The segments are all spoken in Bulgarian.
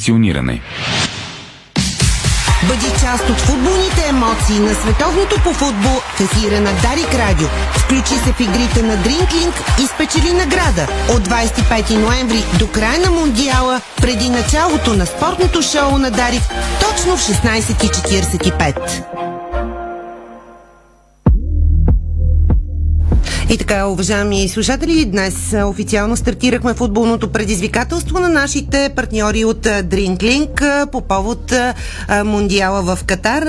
позициониране. Бъди част от футболните емоции на световното по футбол в ефира на Дарик Радио. Включи се в игрите на Дринклинг и спечели награда от 25 ноември до края на Мундиала преди началото на спортното шоу на Дарик точно в 16.45. И така, уважаеми слушатели, днес официално стартирахме футболното предизвикателство на нашите партньори от Drinklink по повод Мундиала в Катар.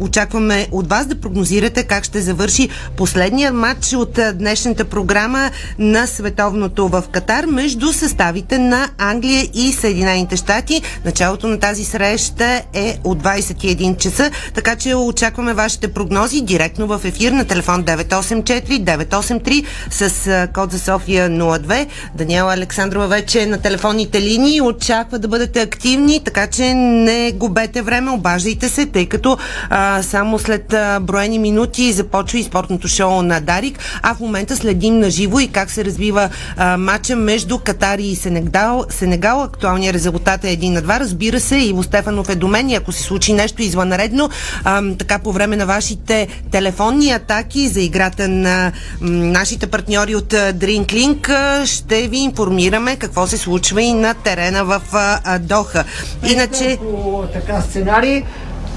Очакваме от вас да прогнозирате как ще завърши последния матч от днешната програма на световното в Катар между съставите на Англия и Съединените щати. Началото на тази среща е от 21 часа, така че очакваме вашите прогнози директно в ефир на телефон 984 983 с код за София 02. Даниела Александрова вече е на телефонните линии. Очаква да бъдете активни, така че не губете време, обаждайте се, тъй като а, само след а, броени минути започва и спортното шоу на Дарик, а в момента следим на живо и как се развива а, матча между Катар и Сенегал. Сенегал актуалният резултат е 1 на 2. Разбира се, Иво Стефанов е до мен и ако се случи нещо извънредно, а, така по време на вашите телефонни атаки за играта на м, нашите партньори от Drinklink, ще ви информираме какво се случва и на терена в а, Доха. Иначе... По така сценарий,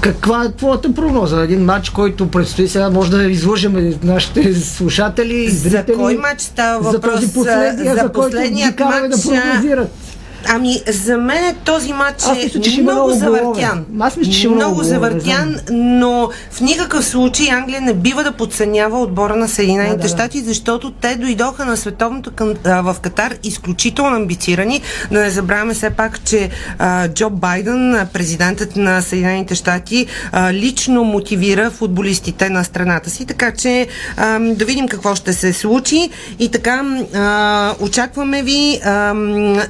каква е твоята прогноза? Един матч, който предстои сега, може да излъжем нашите слушатели. За зрители, кой матч става за въпрос? този последния, за, за, който последният караме матч. да прогнозират. Ами, за мен този матч е мисля, че много много завъртян. Аз мисля, че ще много много завъртян, но в никакъв случай Англия не бива да подценява отбора на Съединените Да, да, щати, защото те дойдоха на световното към, а, в Катар изключително амбицирани. Да не забравяме все пак, че а, Джо Байден, президентът на Съединените щати, а, лично мотивира футболистите на страната си, така че а, да видим какво ще се случи. И така, а, очакваме ви а,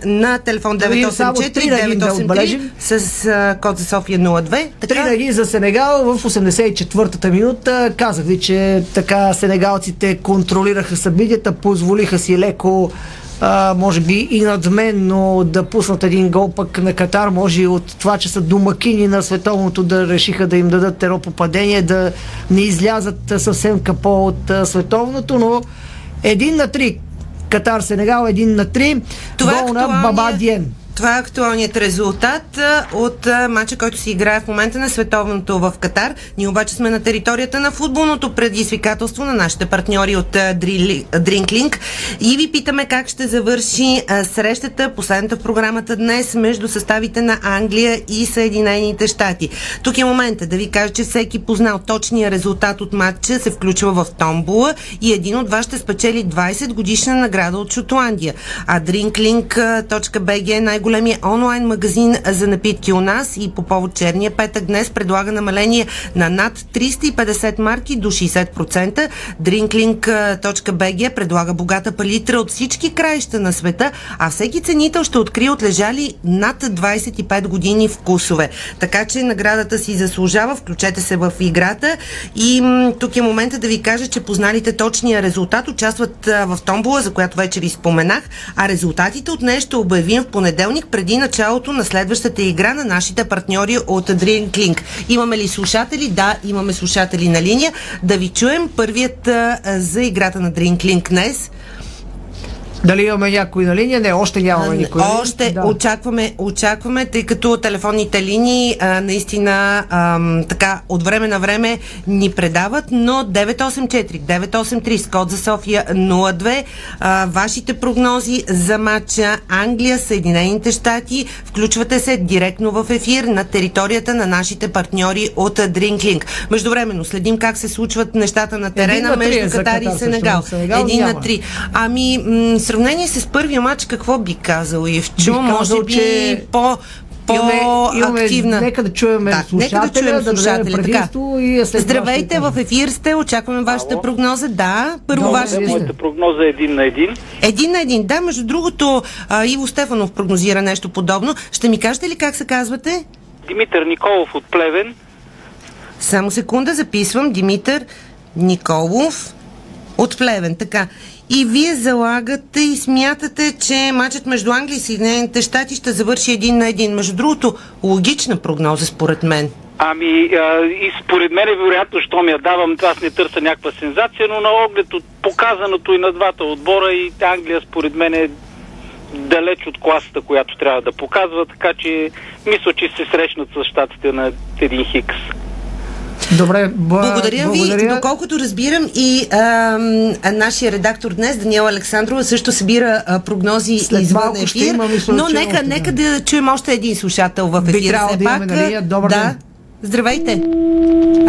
на телефон Да видим само 984 три на ги да 983 отбележим. с а, код за София 02. Три Така, ноги за Сенегал в 84-та минута. Казах ви, че така сенегалците контролираха събитията, позволиха си леко а, може би и надменно да пуснат един гол пък на Катар, може и от това, че са домакини на световното да решиха да им дадат едно попадение, да не излязат съвсем капо от а, световното, но един на три. Катар, Сенегал, един на три. Това е на Баба Диен. Това е актуалният резултат от матча, който се играе в момента на световното в Катар. Ние обаче сме на територията на футболното предизвикателство на нашите партньори от Drinklink и ви питаме как ще завърши срещата, последната в програмата днес между съставите на Англия и Съединените щати. Тук е момента да ви кажа, че всеки познал точния резултат от матча се включва в томбола и един от вас ще спечели 20 годишна награда от Шотландия. А drinklink.bg е най-големия онлайн магазин за напитки у нас и по повод черния петък днес предлага намаление на над 350 марки до 60%. Drinklink.bg предлага богата палитра от всички краища на света, а всеки ценител ще открие отлежали над 25 години вкусове. Така че наградата си заслужава, включете се в играта и м, тук е момента да ви кажа, че позналите точния резултат участват а, в томбола, за която вече ви споменах, а резултатите от нея ще обявим в понеделник преди началото на следващата игра на нашите партньори от Drinklink. Имаме ли слушатели? Да, имаме слушатели на линия. Да ви чуем първият а, за играта на Drinklink днес. Дали имаме някой на линия? Не, още нямаме никой. на линия. Още Да. очакваме, очакваме, тъй като телефонните линии а, наистина ам, така от време на време ни предават, но 984 983 с код за София 02 а, вашите прогнози за матча Англия, Съединените щати, включвате се директно в ефир на територията на нашите партньори от Drinklink. Междувременно следим как се случват нещата на терена на е между Катар и Сенегал. Един на три. Ами, м- сравнение с първия матч, какво би казал? Бих Може би че по по-активна. нека да чуем Да, слушателя, нека да чуем слушателя. Така. и след това Здравейте, в ефир сте, очакваме вашата Ало. прогноза. Да, първо вашата. Моята прогноза е един на един. Един на един. Да, между другото, а, Иво Стефанов прогнозира нещо подобно. Ще ми кажете ли как се казвате? Димитър Николов от Плевен. Само секунда, записвам. Димитър Николов от Плевен. Така. И вие залагате и смятате, че матчът между Англия и Съединените щати ще завърши един на един. Между другото, логична прогноза според мен. Ами, а, и според мен е вероятно, що ми я давам, аз не търся някаква сензация, но на оглед от показаното и на двата отбора и Англия според мен е далеч от класата, която трябва да показва, така че мисля, че се срещнат с щатите на един Хикс. Добре, бла, Благодаря, ви. Доколкото разбирам и а, нашия редактор днес, Даниела Александрова, също събира а, прогнози След извън ефир. ще има, мисля, но нека, нека да. чуем още един слушател в Би ефир. трябвало все да имаме, нали? Добър да. ден. Здравейте!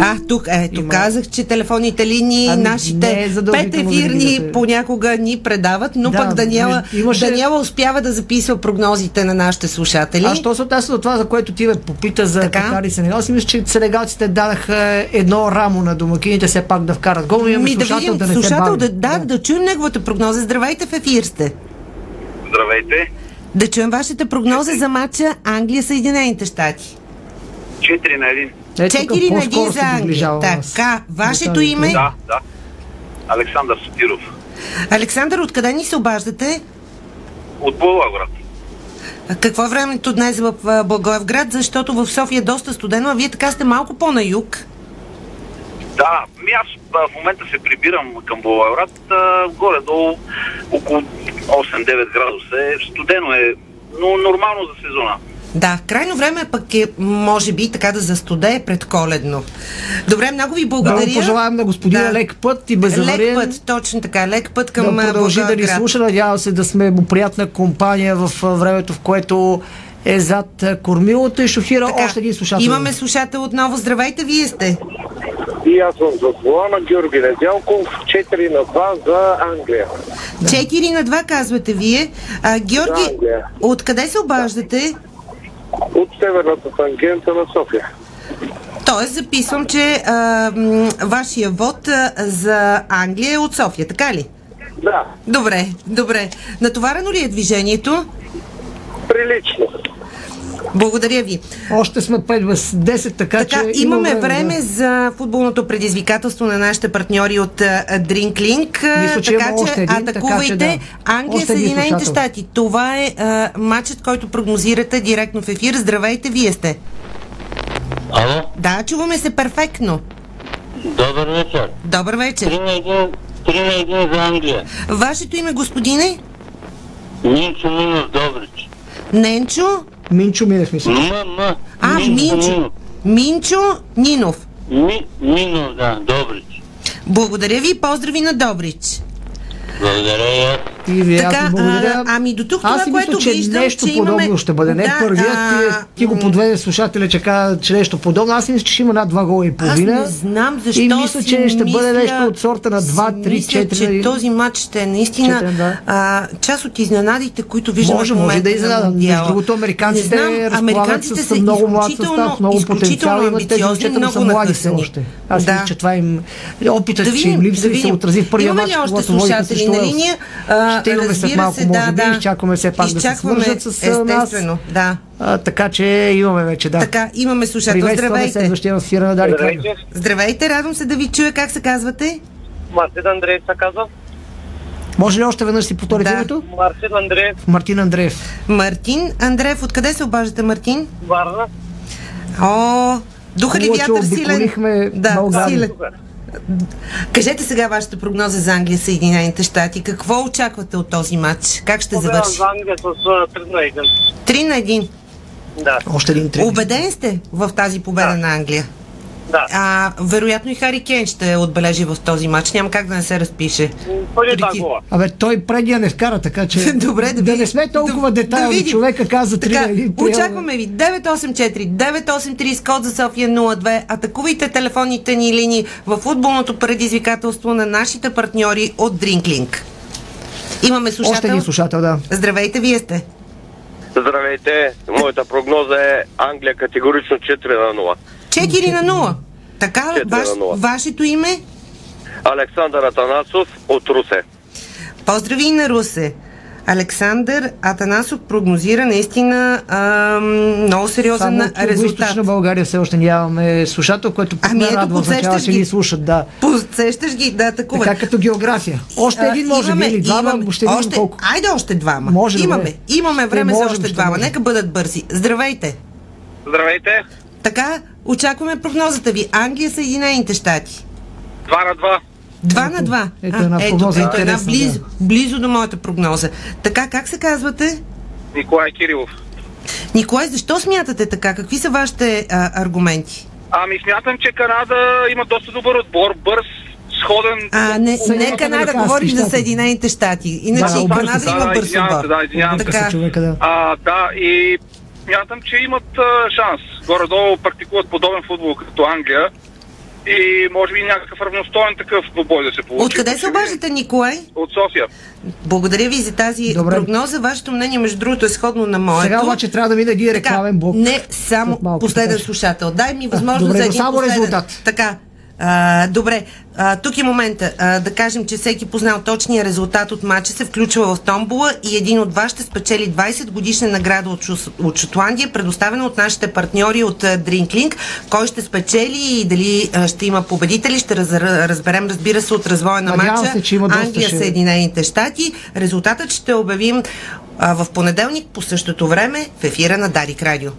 А, тук, ето, Има. казах, че телефонните линии, Ами, не е нашите пет ефирни да понякога ни предават, но Да, пък Даниела, виж- имаше- Даниела успява да записва прогнозите на нашите слушатели. А що се отнася до това, за което ти ме попита за Така. Катар и Сенегал, си мисля, че сенегалците дадаха едно рамо на домакините все пак да вкарат гол. Имаме Ми да слушател видим, да не слушател, бави. да, да, да чуем неговата прогноза. Здравейте в ефир сте. Здравейте. Да чуем вашата прогноза за матча Англия-Съединените щати. 4 на 1. Е, тук 4 на по-скоро 1 се за Англия. Така, вашето име? Да, да. Александър Сотиров. Александър, откъде ни се обаждате? От Благоевград. А Какво е времето днес в Благоевград? Защото в София е доста студено, а вие така сте малко по-на юг. Да, ми аз в момента се прибирам към Благоевград. Горе-долу около 8-9 градуса е. Студено е, но нормално за сезона. Да, крайно време пък е, може би, така да застудее предколедно. Добре, много ви Да благодаря. му пожелаем на господина Да. лек път и безавариен. Лек път, точно така, лек път към да продължи да ни слуша. Надявам се да сме му приятна компания в времето, в което е зад кормилото и шофира Така, още един слушател. Имаме слушател отново. Здравейте, вие сте. И аз съм за кола на Георги Недялков, 4 на 2 за Англия. 4 на 2 казвате вие. А, Георги, Да, откъде се обаждате? От северната тангента на София. Тоест, записвам, че а, вашия вод а, за Англия е от София, така ли? Да, Добре, добре. Натоварено ли е движението? прилично. Благодаря ви. Още сме 5 без 10, така, Така, че имаме има време да. за футболното предизвикателство на нашите партньори от а, Мисля, че така има още един, така атакувайте че да. Англия, Съединените щати. Това е а, матчът, който прогнозирате директно в ефир. Здравейте, вие сте. Ало, Да, чуваме се перфектно. добър вечер. Добър вечер. 3 на 1, 3 на 1 за Англия. Вашето име, господине? Минчо Минов Добрич. Ненчо? Минчо Минев, мисля. М, М. А, Минчо. Минов. Минчо Нинов. Ми, Минов, да, Добрич. Благодаря ви и поздрави на Добрич. Благодаря и аз. Ви аз Така, ви благодаря. а, ами до тук Аз това, си мисля, което че виждам, нещо че подобно имаме... ще бъде. Не Да, първият, а, ти, ти го подведе слушателя, че каза, че нещо подобно. Аз мисля, че ще има над два гола и половина. Аз не знам защо И мисля, си че ще бъде мисля- нещо от сорта на 2, си 3, мисля, 4. че този матч ще е наистина Четири, да. а, част от изненадите, които виждаме Може, в може момента да на изненадам. Между другото, американците Не знам, разполагат американците с са много млад състав, много потенциал. Имат тези момчета, но много са млади все още. Аз мисля, че това им опитът, че им липсва и се отрази в първия Имаме матч, ли още когато водиха слушатели срещу на Уелс. линия? А, Ще имаме след малко, се, може да, би. да. Изчакваме все пак да се Изчакваме, свържат с а, нас. Естествено, да. А, така че имаме вече, да. Така, имаме слушател. Здравейте. следващия в ефира на Радио. Здравейте, Здравейте, радвам се да ви чуя. Как се казвате? Мартин Андреев се казва. Може ли още веднъж си повторите Да. името? Мартин Андреев, Мартин Андреев. Мартин Андреев. Откъде се обаждате, Мартин? Варна. О, духа ли вятър силен? Да, България. силен. Кажете сега вашата прогноза за Англия Съединените щати. Какво очаквате от този матч? Как ще Победа завърши? за Англия с а, 3 на 1. 3 на 1. Да, Още един тренер. Убеден сте в тази победа Да. на Англия? Да. А, вероятно и Хари Кен ще отбележи в този матч. Няма как да не се разпише. Първи два гола. Абе, той предния не вкара, така че Добре, да, да не сме толкова Да- детайлни. да. Човека каза 3 Така, на 1. приема- очакваме ви 984 983 с код за София 02. Атакувайте телефонните ни линии в футболното предизвикателство на нашите партньори от Drinklink. Имаме слушател. Още един слушател, да. Здравейте, вие сте. Здравейте, моята прогноза е Англия категорично 4 на 0. 4 на 0. Така, 4 на ваш, 0. вашето име? Александър Атанасов от Русе. Поздрави и на Русе. Александър Атанасов прогнозира наистина а, много сериозен Само резултат. Източна България все още нямаме слушател, който Ами ме ето, радва в начало, подсещаш ще ги. слушат, да. Подсещаш ги, да, такова. Така като география. Още един А, може би или двама, ще видим още, колко. Айде още двама. Може, имаме, добре. имаме Ще време за можем, още ще двама. Нека бъдат бързи. Здравейте! Здравейте! Така, очакваме прогнозата ви. Англия, Съединените щати. 2 на 2. Два на два. ето една прогноза ето една близо, да. близо до моята прогноза. Така, как се казвате? Николай Кирилов. Николай, защо смятате така? Какви са вашите а, аргументи? Ами смятам, че Канада има доста добър отбор, бърз, сходен. А, не, не Канада, говорим за. Съединените щати. Иначе Да, и Канада се. има Да, бърз извинявам се, отбор. да, извинявам се. Да. А, да, и смятам, че имат а, шанс. Горе-долу практикуват подобен футбол като Англия. И може би някакъв равностоен такъв двубой да се получи. Откъде се обаждате, Николай? От София. Благодаря ви за тази Добре. прогноза. Вашето мнение, между другото, е сходно на моето. Сега обаче трябва да мине един Така, рекламен блок. Не само последен слушател. Дай ми възможност за един само последен. резултат. Така. А, добре, а, тук е момента а, да кажем, че всеки познал точния резултат от матча се включва в томбола и един от вас ще спечели 20 годишна награда от, Шус- от Шотландия, предоставена от нашите партньори от Drinklink. Кой ще спечели и дали а, ще има победители, ще раз, разберем, разбира се, от развоя на Надявам матча. се, че има Англия, ще- Съединените щати. Резултатът ще обявим а, в понеделник по същото време в ефира на Дарик Радио.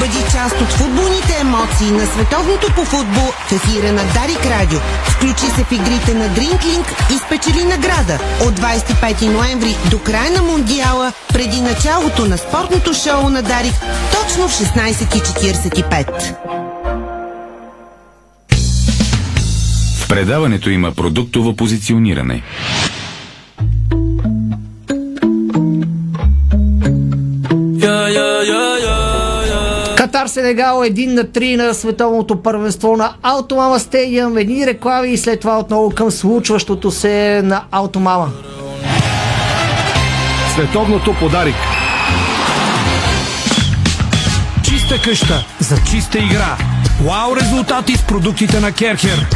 Бъди част от футболните емоции на световното по футбол в ефира на Дарик Радио. Включи се в игрите на Drinklink и спечели награда от 25 ноември до края на Мундиала, преди началото на спортното шоу на Дарик, точно в 16.45. В предаването има продуктово позициониране. Катар Сенегал 1 на 3 на световното първенство на Автомама Стадиум. Едни реклами и след това отново към случващото се на Автомама. Световното подарик. Чиста къща за чиста игра. Вау резултати с продуктите на Керхер.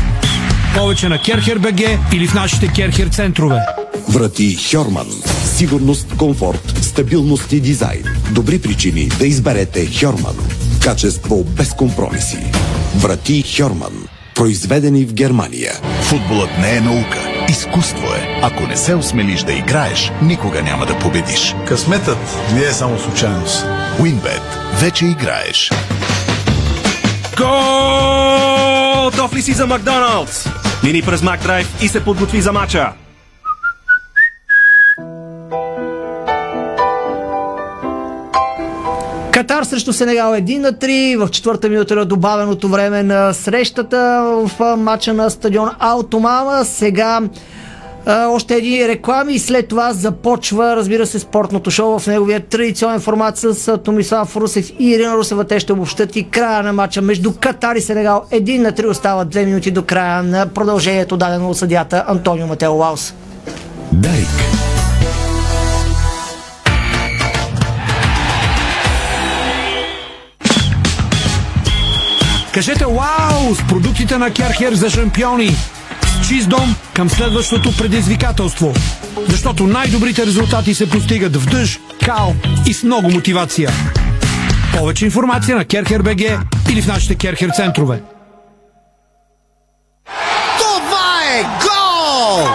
Повече на Керхер БГ или в нашите Керхер центрове. Врати Хьорман. Сигурност, комфорт, стабилност и дизайн. Добри причини да изберете Хьорман. Качество без компромиси. Врати Хьорман. Произведени в Германия. Футболът не е наука. Изкуство е. Ако не се осмелиш да играеш, никога няма да победиш. Късметът не е само случайност. Уинбет. Вече играеш. Готов ли си за Макдоналдс? Мини през Макдрайв и се подготви за мача. Катар срещу Сенегал 1 на 3 в четвърта минута на добавеното време на срещата в матча на стадион Автомама. Сега а, още едни реклами и след това започва, разбира се, спортното шоу в неговия традиционен формат с Томислав Русев и Ирина Русева. Те ще обобщат и края на матча между Катар и Сенегал. 1 на 3 остава 2 минути до края на продължението дадено от съдята Антонио Матео Лаус. Дарик. Кажете вау с продуктите на Керхер за шампиони. Чист дом към следващото предизвикателство. Защото най-добрите резултати се постигат в дъжд, кал и с много мотивация. Повече информация на Керхер БГ или в нашите Керхер центрове. Това е гол!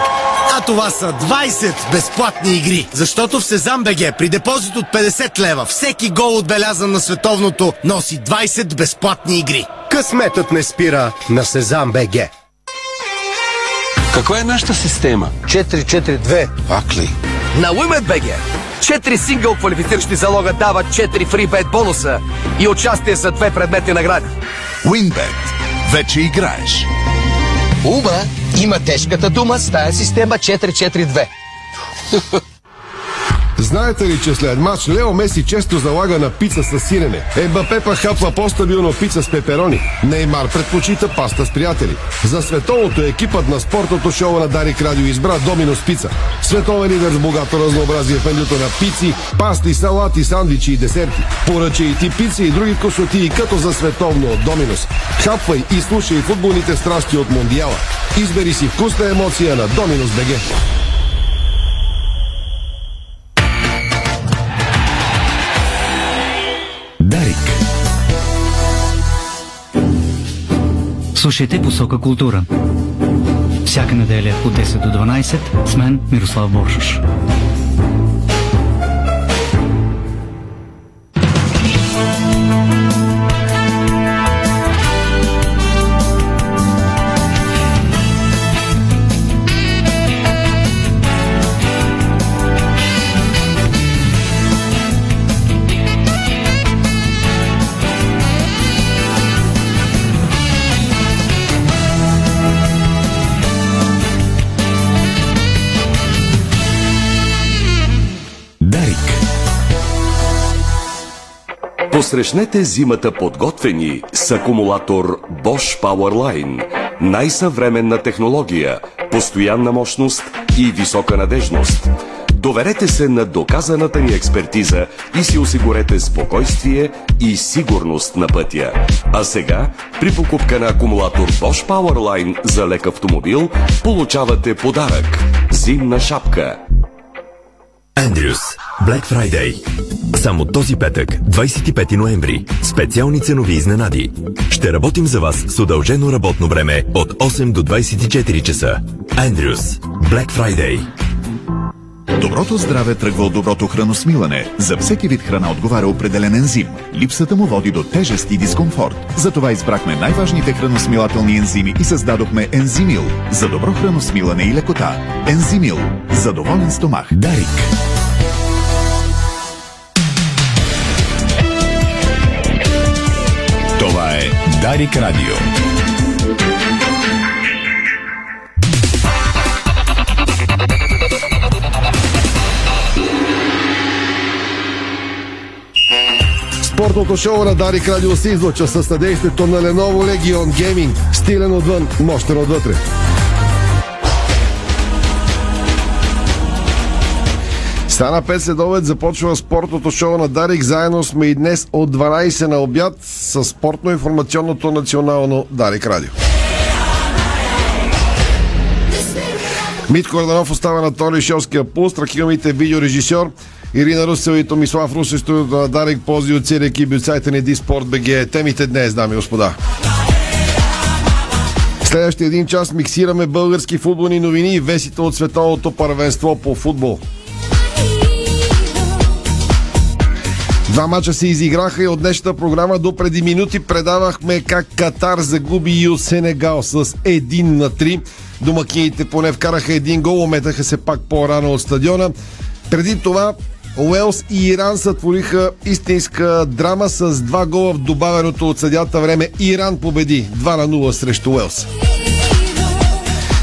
А това са 20 безплатни игри. Защото в Сезам БГ при депозит от 50 лева всеки гол отбелязан на световното носи 20 безплатни игри. Късметът не спира на Сезам БГ. Каква е нашата система? 4-4-2. Пак ли? На WinBet.bg 4 сингъл квалифициращи залога дават 4 фрибет бонуса и участие за две предметни награди. Уинбет. Вече играеш. Ума има тежката дума с тая система 442. Знаете ли, че след матч Лео Меси често залага на пица с сирене? Ембапе па хапва по-стабилно пица с пеперони. Неймар предпочита паста с приятели. За световното екипът на спортното шоу на Дарик Радио избра Доминос Пица. Световен лидер с богато разнообразие в менюто на пици, пасти, салати, сандвичи и десерти. Поръча и ти пици и други косотии като за световно от Доминос. Хапвай и слушай футболните страсти от Мондиала. Избери си вкусна емоция на Доминос БГ. Слушайте посока култура. Всяка неделя от 10 до 12 с мен Мирослав Боршош. Посрещнете зимата подготвени с акумулатор Bosch Powerline. Най-съвременна технология, постоянна мощност и висока надежност. Доверете се на доказаната ни експертиза и си осигурете спокойствие и сигурност на пътя. А сега, при покупка на акумулатор Bosch Powerline за лек автомобил, получавате подарък – зимна шапка. Андрюс. Black Friday. Само този петък, 25 ноември. Специални ценови изненади. Ще работим за вас с удължено работно време от 8 до 24 часа. Андрюс. Black Friday. Доброто здраве тръгва от доброто храносмилане. За всеки вид храна отговаря определен ензим. Липсата му води до тежест и дискомфорт. Затова избрахме най-важните храносмилателни ензими и създадохме Ензимил за добро храносмилане и лекота. Ензимил. За доволен стомах. Дарик. Това е Дарик Радио. Спортното шоу на Дарик Радио се излъчва със съдействието на Lenovo Legion Gaming. Стилен отвън, мощен отвътре. Стана 5 следобед, започва спортното шоу на Дарик. Заедно сме и днес от 12 на обяд с спортно-информационното национално Дарик Радио. Митко Орданов остава на Тони Шелския пулс, Тракилмите видеорежисьор, Ирина Русел и Томислав Русев, студиото на Дарик Пози от целия екип от сайта ни Диспорт БГ. Темите днес, дами и господа. Следващия един час миксираме български футболни новини и весите от световното първенство по футбол. Два мача се изиграха и от днешната програма до преди минути предавахме как Катар загуби и от Сенегал с 1 на 3. Домакините поне вкараха един гол, ометаха се пак по-рано от стадиона. Преди това Уелс и Иран сътвориха истинска драма с два гола в добавеното от съдята време. Иран победи 2 на 0 срещу Уелс.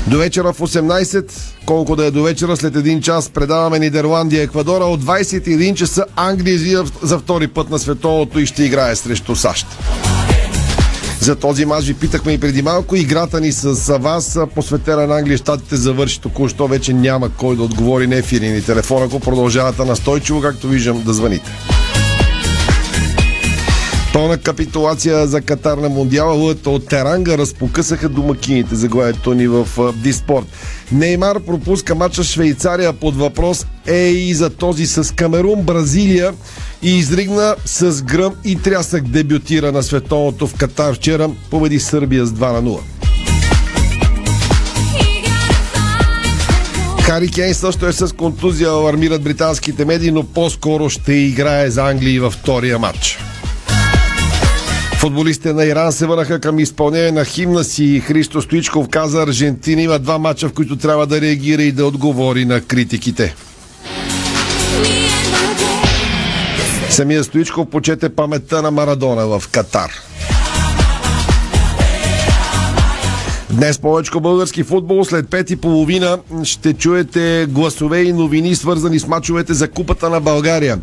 До вечера в 18, колко да е до вечера, след един час предаваме Нидерландия Еквадора. От 21 часа Англия за втори път на световното и ще играе срещу САЩ. За този мач ви питахме и преди малко. Играта ни с вас, посветена на Англия и Штатите, завърши току-що. Вече няма кой да отговори на ефири ни телефон, ако продължавате настойчиво, както виждам, да звъните. Пълна капитулация за Катар на Мондиала. Лъдата от Теранга разпокъсаха домакините. Заглавието ни в Диспорт. Неймар пропуска матча Швейцария под въпрос е и за този с Камерун, Бразилия и изригна с гръм и трясък дебютира на световното в Катар вчера. Победи Сърбия с 2 на 0. Хари Кейн също е с контузия, алармират британските медии, но по-скоро ще играе за Англия във втория матч. Футболистите на Иран се върнаха към изпълнение на химна си. Христо Стоичков каза, Аржентина има два мача, в които трябва да реагира и да отговори на критиките. Самия Стоичков почете паметта на Марадона в Катар. Днес повече български футбол. След пет и половина ще чуете гласове и новини, свързани с мачовете за Купата на България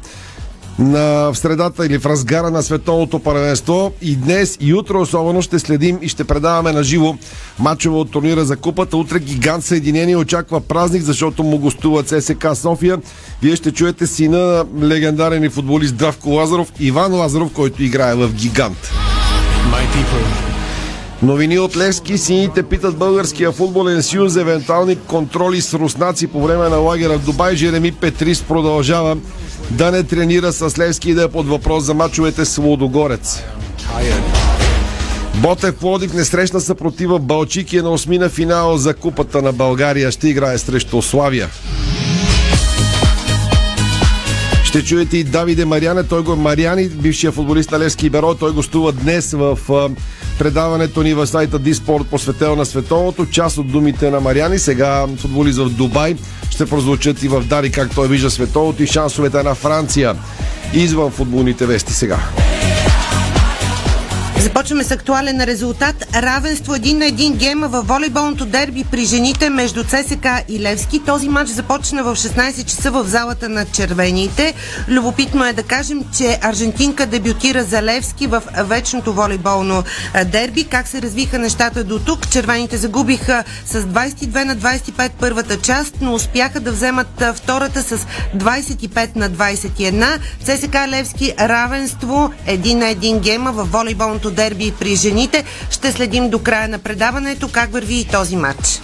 на в средата или в разгара на световното първенство. И днес и утре особено ще следим и ще предаваме на живо матчове от турнира за купата. Утре гигант Съединение очаква празник, защото му гостува ЦСК София. Вие ще чуете сина на легендарен и футболист Здравко Лазаров, Иван Лазаров, който играе в гигант. Новини от Левски. Сините питат българския футболен съюз за евентуални контроли с руснаци по време на лагера в Дубай. Жереми Петрис продължава да не тренира с Левски и да е под въпрос за мачовете с Лудогорец. Ботев Плодив не срещна съпротива Балчик и е на осмина финал за Купата на България. Ще играе срещу Славия. Ще чуете и Давиде Мариане, той го Мариани, бившия футболист на Левски Беро, той гостува днес в предаването ни в сайта Диспорт, посветено на световното. Част от думите на Мариани, сега футболист в Дубай, ще прозвучат и в Дари как той вижда световното и шансовете на Франция. Извън футболните вести сега. Започваме с актуален резултат. Равенство един на един гейма във волейболното дерби при жените между ЦСК и Левски. Този матч започна в 16 часа в залата на червените. Любопитно е да кажем, че Аржентинка дебютира за Левски в вечното волейболно дерби. Как се развиха нещата до тук? Червените загубиха с 22 на 25 първата част, но успяха да вземат втората с 25 на 21. ЦСК Левски равенство един на един гейма в волейболното дерби при жените. Ще следим до края на предаването как върви и този матч.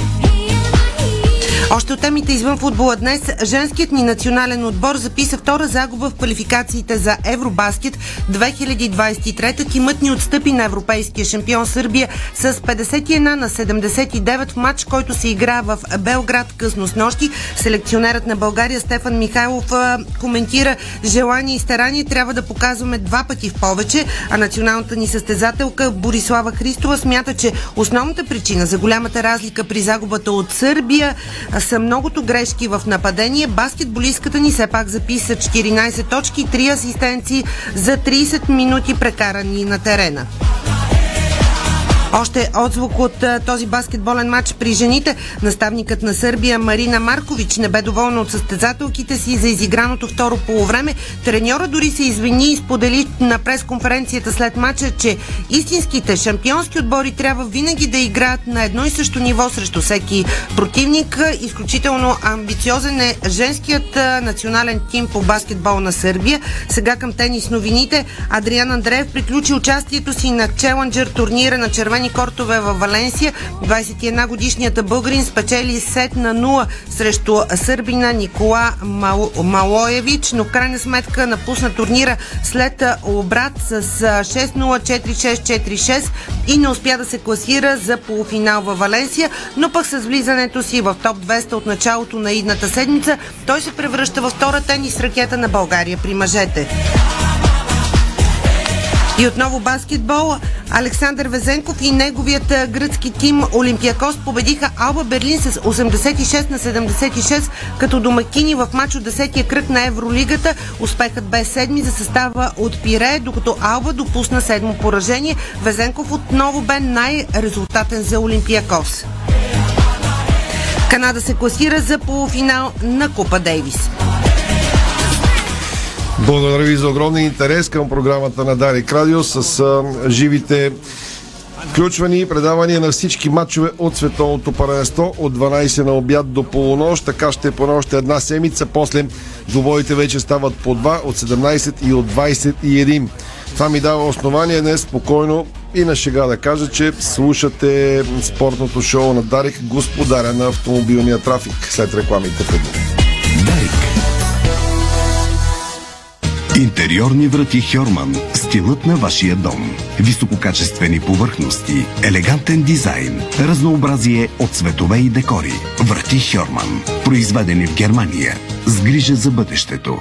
Още от темите извън футбола днес, женският ни национален отбор записа втора загуба в квалификациите за Евробаскет 2023. Тимът ни отстъпи на европейския шампион Сърбия с 51 на 79 в матч, който се игра в Белград късно с нощи. Селекционерът на България Стефан Михайлов коментира желание и старание трябва да показваме два пъти в повече, а националната ни състезателка Борислава Христова смята, че основната причина за голямата разлика при загубата от Сърбия са многото грешки в нападение. Баскетболистката ни все пак записа 14 точки и 3 асистенции за 30 минути прекарани на терена. Още отзвук от този баскетболен матч при жените. Наставникът на Сърбия Марина Маркович не бе доволна от състезателките си за изиграното второ полувреме. Треньора дори се извини и сподели на пресконференцията след матча, че истинските шампионски отбори трябва винаги да играят на едно и също ниво срещу всеки противник. Изключително амбициозен е женският национален тим по баскетбол на Сърбия. Сега към тенис новините. Адриан Андреев приключи участието си на Челенджер турнира на червени кортове във Валенсия. 21 годишният българин спечели сет на 0 срещу сърбина Никола Мал... Малоевич, но крайна сметка напусна турнира след обрат с 6-0, 4-6, 4-6 и не успя да се класира за полуфинал във Валенсия, но пък с влизането си в топ 200 от началото на идната седмица, той се превръща във втора тенис ракета на България при мъжете. И отново баскетбол. Александър Везенков и неговият гръцки тим Олимпиакос победиха Алба Берлин с 86 на 76 като домакини в матч от 10-я кръг на Евролигата. Успехът бе седми за състава от Пире, докато Алба допусна седмо поражение. Везенков отново бе най-резултатен за Олимпиакос. Канада се класира за полуфинал на Купа Дейвис. Благодаря ви за огромния интерес към програмата на Дарик Радио с а, живите включвани и предавания на всички матчове от световното паренство от 12 на обяд до полунощ. Така ще е по още една седмица. После двобоите вече стават по 2 от 17 и от 21. Това ми дава основание днес спокойно и на шега да кажа, че слушате спортното шоу на Дарик, господаря на автомобилния трафик след рекламите в едно. Интериорни врати Хьорман. Стилът на вашия дом. Висококачествени повърхности, елегантен дизайн, разнообразие от цветове и декори. Врати Хьорман. Произведени в Германия. С грижа за бъдещето.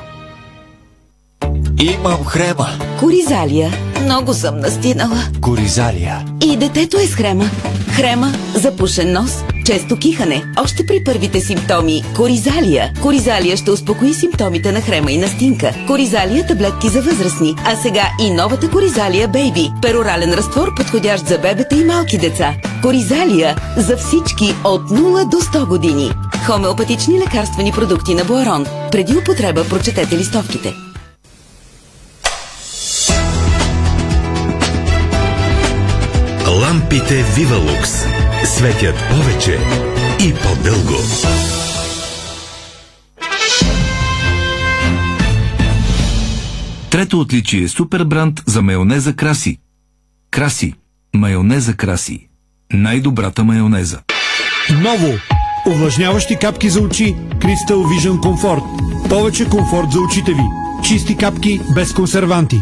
Имам хрема. Коризалия. Много съм настинала. Коризалия. И детето е с хрема. Хрема, запушен нос, често кихане. Още при първите симптоми. Коризалия. Коризалия ще успокои симптомите на хрема и настинка. Коризалия таблетки за възрастни. А сега и новата Коризалия Бейби. Перорален разтвор, подходящ за бебета и малки деца. Коризалия за всички от 0 до 100 години. Хомеопатични лекарствени продукти на Буарон. Преди употреба прочетете листовките. Лампите Вивалукс светят повече и по-дълго. Трето отличие е супер бранд за майонеза Краси. Краси. Майонеза Краси. Най-добрата майонеза. Ново! Увлажняващи капки за очи Crystal Vision Comfort. Повече комфорт за очите ви. Чисти капки без консерванти.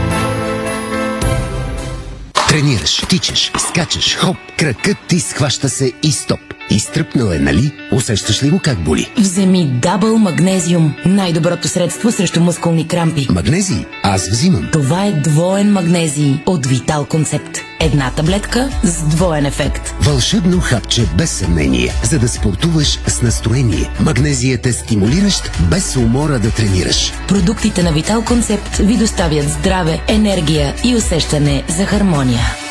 Тренираш, тичаш, скачаш, хоп, кракът ти схваща се и стоп. Изтръпнал е, нали? Усещаш ли го как боли? Вземи Дабъл Магнезиум. Най-доброто средство срещу мускулни крампи. Магнезий? Аз взимам. Това е двоен магнезий от Витал Концепт. Една таблетка с двоен ефект. Вълшебно хапче без съмнение, за да спортуваш с настроение. Магнезият е стимулиращ, без умора да тренираш. Продуктите на Витал Концепт ви доставят здраве, енергия и усещане за хармония.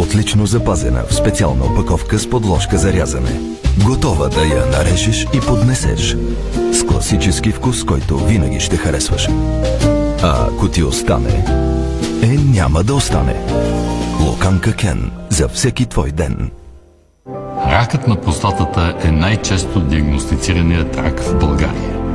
Отлично запазена в специална опаковка с подложка за рязане. Готова да я нарежеш и поднесеш. С класически вкус, който винаги ще харесваш. А ако ти остане, е няма да остане. Локанка Кен. За всеки твой ден. Ракът на простатата е най-често диагностицираният рак в България.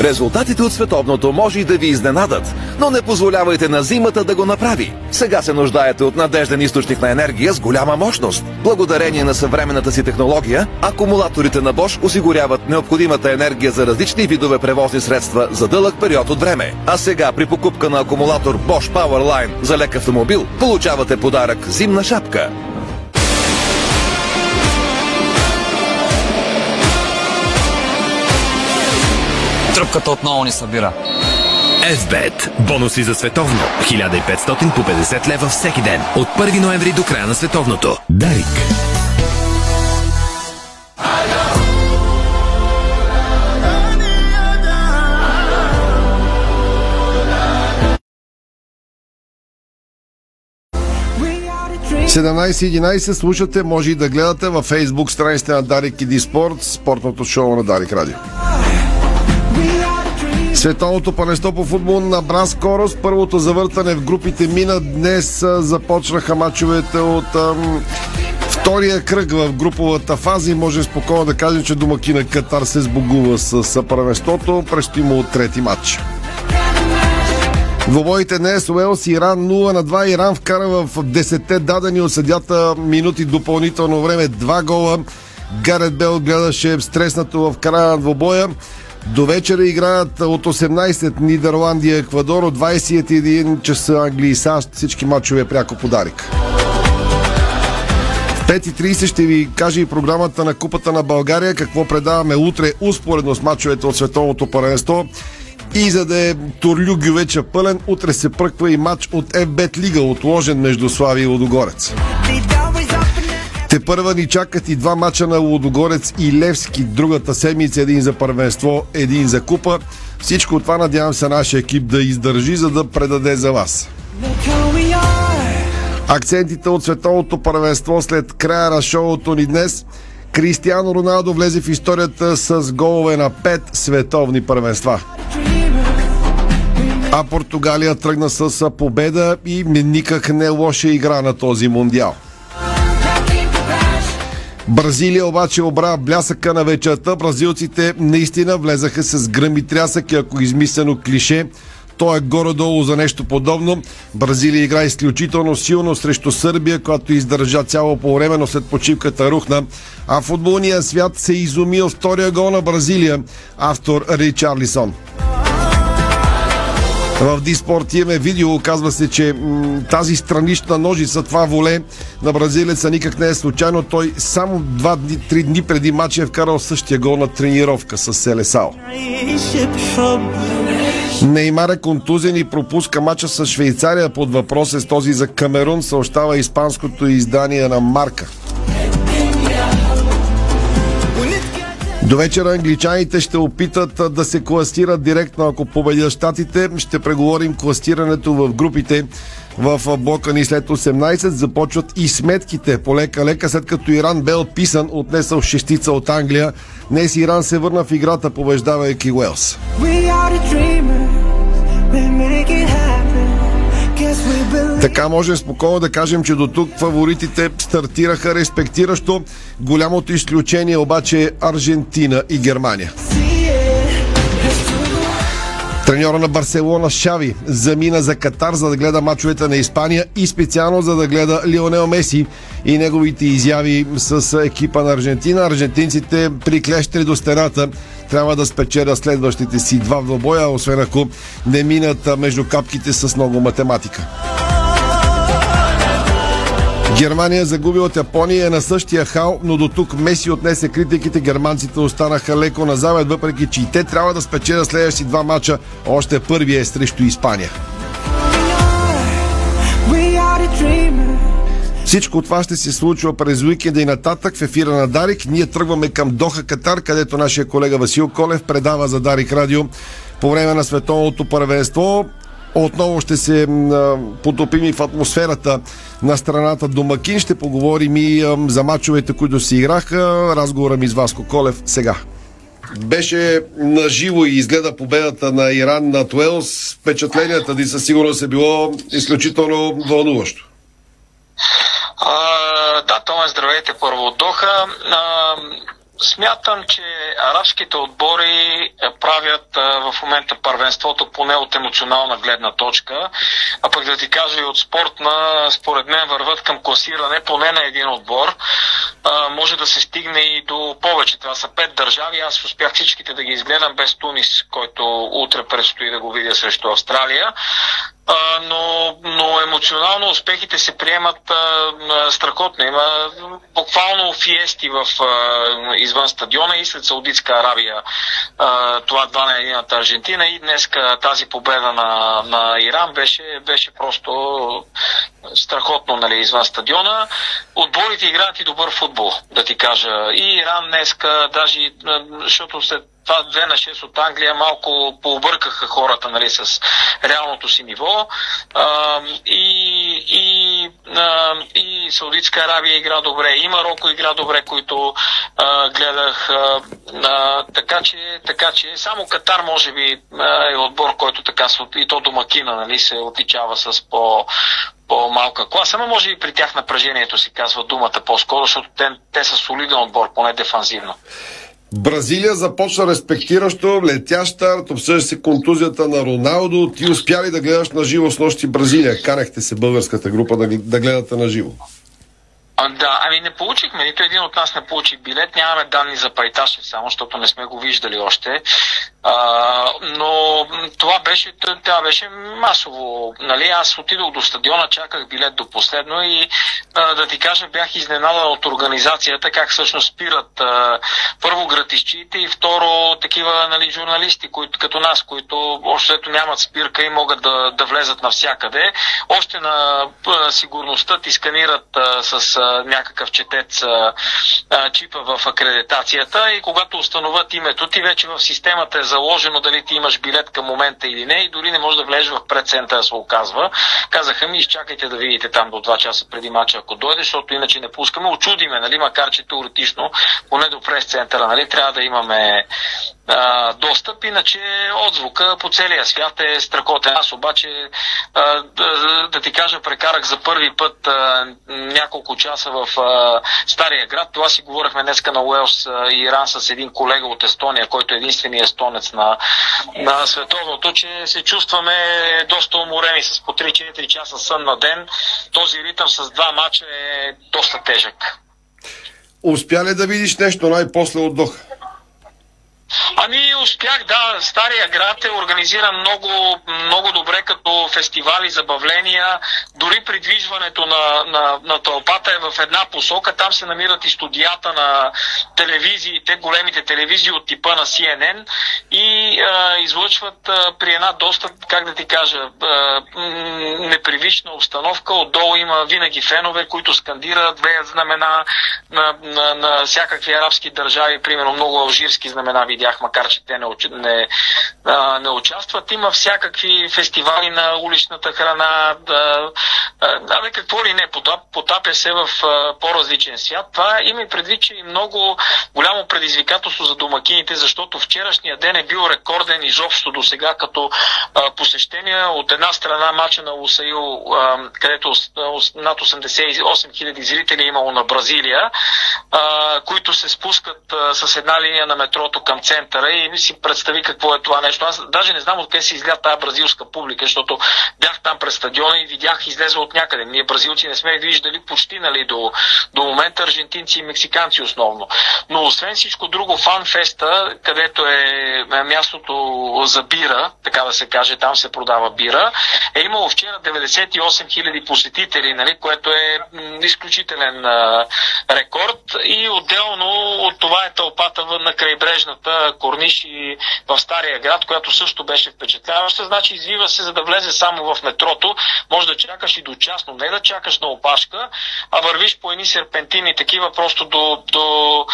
Резултатите от световното може и да ви изненадат, но не позволявайте на зимата да го направи. Сега се нуждаете от надежден източник на енергия с голяма мощност. Благодарение на съвременната си технология, акумулаторите на Bosch осигуряват необходимата енергия за различни видове превозни средства за дълъг период от време. А сега при покупка на акумулатор Bosch Powerline за лек автомобил получавате подарък зимна шапка. Тръпката отново ни събира. FBET. Бонуси за световно. 1500 по 50 лева всеки ден. От 1 ноември до края на световното. Дарик. – 17.11 слушате, може и да гледате във фейсбук страниците на Дарик и Диспорт, спортното шоу на Дарик Радио. Световното първенство по футбол набра скорост. Първото завъртане в групите мина. Днес започнаха мачовете от ам, втория кръг в груповата фаза и може спокойно да кажем, че домакина Катар се сбогува с, първенството. Предстои му трети матч. Двобоите днес Уелс Иран 0 на 2. Иран вкара в 10 дадени от съдята минути допълнително време два гола. Гарет Бел гледаше стреснато в края на двобоя. До вечера играят от 18 Нидерландия, Еквадор, от 21 часа Англия и САЩ. Всички матчове пряко подарик. В 5.30 ще ви кажа и програмата на Купата на България, какво предаваме утре успоредно с матчовете от Световното първенство. И за да е Турлю Гювеча пълен, утре се пръква и матч от FBET Лига, отложен между Слави и Лодогорец. Те първа ни чакат и два мача на Лодогорец и Левски. Другата седмица един за първенство, един за купа. Всичко това надявам се нашия екип да издържи, за да предаде за вас. Акцентите от световното първенство след края на шоуто ни днес. Кристиано Роналдо влезе в историята с голове на пет световни първенства. А Португалия тръгна с победа и никак не лоша игра на този мундиал. Бразилия обаче обра блясъка на вечерта. Бразилците наистина влезаха с гръм и трясък и ако измислено клише, то е горе-долу за нещо подобно. Бразилия игра изключително силно срещу Сърбия, която издържа цяло по време, но след почивката рухна. А футболният свят се изуми от втория гол на Бразилия, автор Ричарлисон. В Диспорт имаме видео. Оказва се, че м- тази странична ножица, това воле на бразилеца никак не е случайно. Той само 2-3 дни преди матча е вкарал същия гол на тренировка с Селесао. Неймар е контузен и пропуска мача с Швейцария. Под въпрос е с този за Камерун, съобщава испанското издание на Марка. До вечера англичаните ще опитат да се класират директно, ако победят щатите. Ще преговорим кластирането в групите в блока ни след 18. Започват и сметките полека-лека, след като Иран бе отписан, отнесъл шестица от Англия. Днес Иран се върна в играта, побеждавайки Уелс. Така можем спокойно да кажем, че до тук фаворитите стартираха респектиращо. Голямото изключение обаче е Аржентина и Германия. Треньора на Барселона Шави замина за Катар, за да гледа мачовете на Испания и специално за да гледа Лионел Меси и неговите изяви с екипа на Аржентина. Аржентинците приклещали до стената трябва да спечелят следващите си два двобоя, освен ако не минат между капките с много математика. Германия загуби от Япония е на същия хал, но до тук Меси отнесе критиките. Германците останаха леко на завед, въпреки че и те трябва да спечелят следващи два мача. Още първия е срещу Испания. Всичко това ще се случва през уикенда и нататък в ефира на Дарик. Ние тръгваме към Доха, Катар, където нашия колега Васил Колев предава за Дарик Радио по време на световното първенство. Отново ще се потопим и в атмосферата на страната домакин. Ще поговорим и за мачовете, които се играха. Разговора ми с Васко Колев сега. Беше наживо и изгледа победата на Иран над Уелс. Впечатленията ви със сигурност е било изключително вълнуващо. А, да, Томе, здравейте първо от Доха. А, Смятам, че арабските отбори правят в момента първенството поне от емоционална гледна точка, а пък да ти кажа и от спортна, според мен върват към класиране поне на един отбор. Може да се стигне и до повече. Това са пет държави. Аз успях всичките да ги изгледам без Тунис, който утре предстои да го видя срещу Австралия. Но, но емоционално успехите се приемат а, страхотно. Има буквално фиести в, а, извън стадиона и след Саудитска Аравия. А, това два на едината Аржентина и днес тази победа на, на Иран беше, беше просто страхотно нали, извън стадиона. Отборите играят и добър футбол, да ти кажа. И Иран днеска, даже защото след това 2 на 6 от Англия малко пообъркаха хората нали, с реалното си ниво. А, и, и, а, и Саудитска Аравия игра добре, и Марокко игра добре, които а, гледах. А, а, така, че, така че само Катар може би е отбор, който така и то домакина нали, се отличава с по, по-малка класа, но може и при тях напрежението си казва думата по-скоро, защото те, те са солиден отбор, поне дефанзивно. Бразилия започна респектиращо, летящ старт, обсъжда се контузията на Роналдо. Ти успя ли да гледаш на живо с нощи Бразилия? Карахте се българската група да, да гледате на живо. Да, ами не получихме, нито един от нас не получи билет, нямаме данни за Пайташев само, защото не сме го виждали още. А, но това беше, това беше масово. Нали? Аз отидох до стадиона, чаках билет до последно и а, да ти кажа, бях изненадан от организацията, как всъщност спират а, първо гратищите и второ такива нали, журналисти, които, като нас, които още нямат спирка и могат да, да влезат навсякъде. Още на а, сигурността ти сканират а, с някакъв четец а, а, чипа в акредитацията и когато установят името ти, вече в системата е заложено дали ти имаш билет към момента или не и дори не може да влезеш в предцентъра, се оказва. Казаха ми, изчакайте да видите там до 2 часа преди мача, ако дойде, защото иначе не пускаме. Очудиме, нали, макар че теоретично, поне до прес-центъра, нали, трябва да имаме а, достъп, иначе отзвука по целия свят е страхотен. Аз обаче, а, да, да ти кажа, прекарах за първи път а, няколко часа в а, Стария град. Това си говорихме днеска на Уелс и Иран с един колега от Естония, който е единствения естонец на, на световното, че се чувстваме доста уморени с по 3-4 часа сън на ден. Този ритъм с два мача е доста тежък. Успя ли да видиш нещо най-после от Доха? Ами успях, да. Стария град е организиран много, много добре като фестивали, забавления. Дори придвижването на, на, на тълпата е в една посока. Там се намират и студията на телевизиите, големите телевизии от типа на CNN и а, излъчват а, при една доста, как да ти кажа, а, непривична обстановка. Отдолу има винаги фенове, които скандират, веят знамена на, на, на всякакви арабски държави, примерно много алжирски знамена видях, макар че те не, не, а, не участват. Има всякакви фестивали на уличната храна, да, да, да какво ли не, потап, потапя се в а, по-различен свят. Това има и предвид, че и много голямо предизвикателство за домакините, защото вчерашния ден е бил рекорден изобщо до сега като а, посещения. От една страна мача на Лусаил, а, където над 88 000 зрители е имало на Бразилия, а, които се спускат а, с една линия на метрото към центъра и си представи какво е това нещо. Аз даже не знам откъде се изля тази бразилска публика, защото бях там през стадиона и видях излезе от някъде. Ние бразилци не сме виждали почти нали, до, до момента аржентинци и мексиканци основно. Но освен всичко друго, фанфеста, където е мястото за бира, така да се каже, там се продава бира, е имало вчера 98 000 посетители, нали, което е изключителен а, рекорд и отделно от това е тълпата на крайбрежната корниш и в Стария град, която също беше впечатляваща. Значи извива се, за да влезе само в метрото. Може да чакаш и до час, но не да чакаш на опашка, а вървиш по едни серпентини такива просто до, до,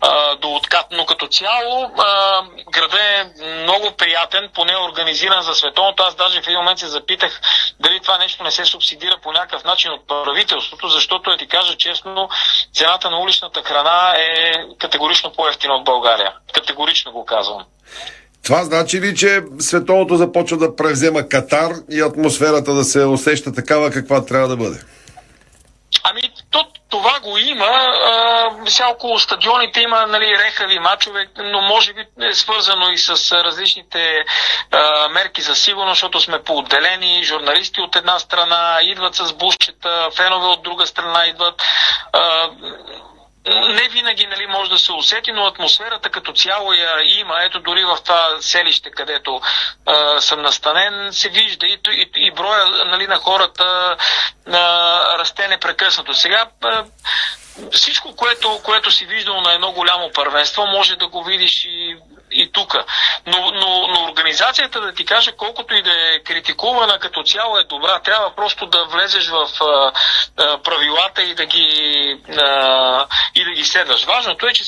а, до откат. Но като цяло а, града е много приятен, поне организиран за световното. Аз даже в един момент се запитах дали това нещо не се субсидира по някакъв начин от правителството, защото, е ти кажа честно, цената на уличната храна е категорично по-ефтина от България. Категорично го казвам. Това значи ли, че световното започва да превзема Катар и атмосферата да се усеща такава, каква трябва да бъде? Ами, то, това го има. А, сега около стадионите има нали, рехави мачове, но може би е свързано и с различните а, мерки за сигурност, защото сме поотделени, журналисти от една страна идват с бушчета, фенове от друга страна идват. А, не винаги нали, може да се усети, но атмосферата като цяло я има. Ето дори в това селище, където а, съм настанен, се вижда и, и, и броя нали, на хората а, расте непрекъснато. Сега а, всичко, което, което си виждал на едно голямо първенство, може да го видиш и и тук. Но, но, но организацията, да ти кажа, колкото и да е критикувана като цяло е добра, трябва просто да влезеш в а, а, правилата и да ги, а, и да ги следваш. Важното е, че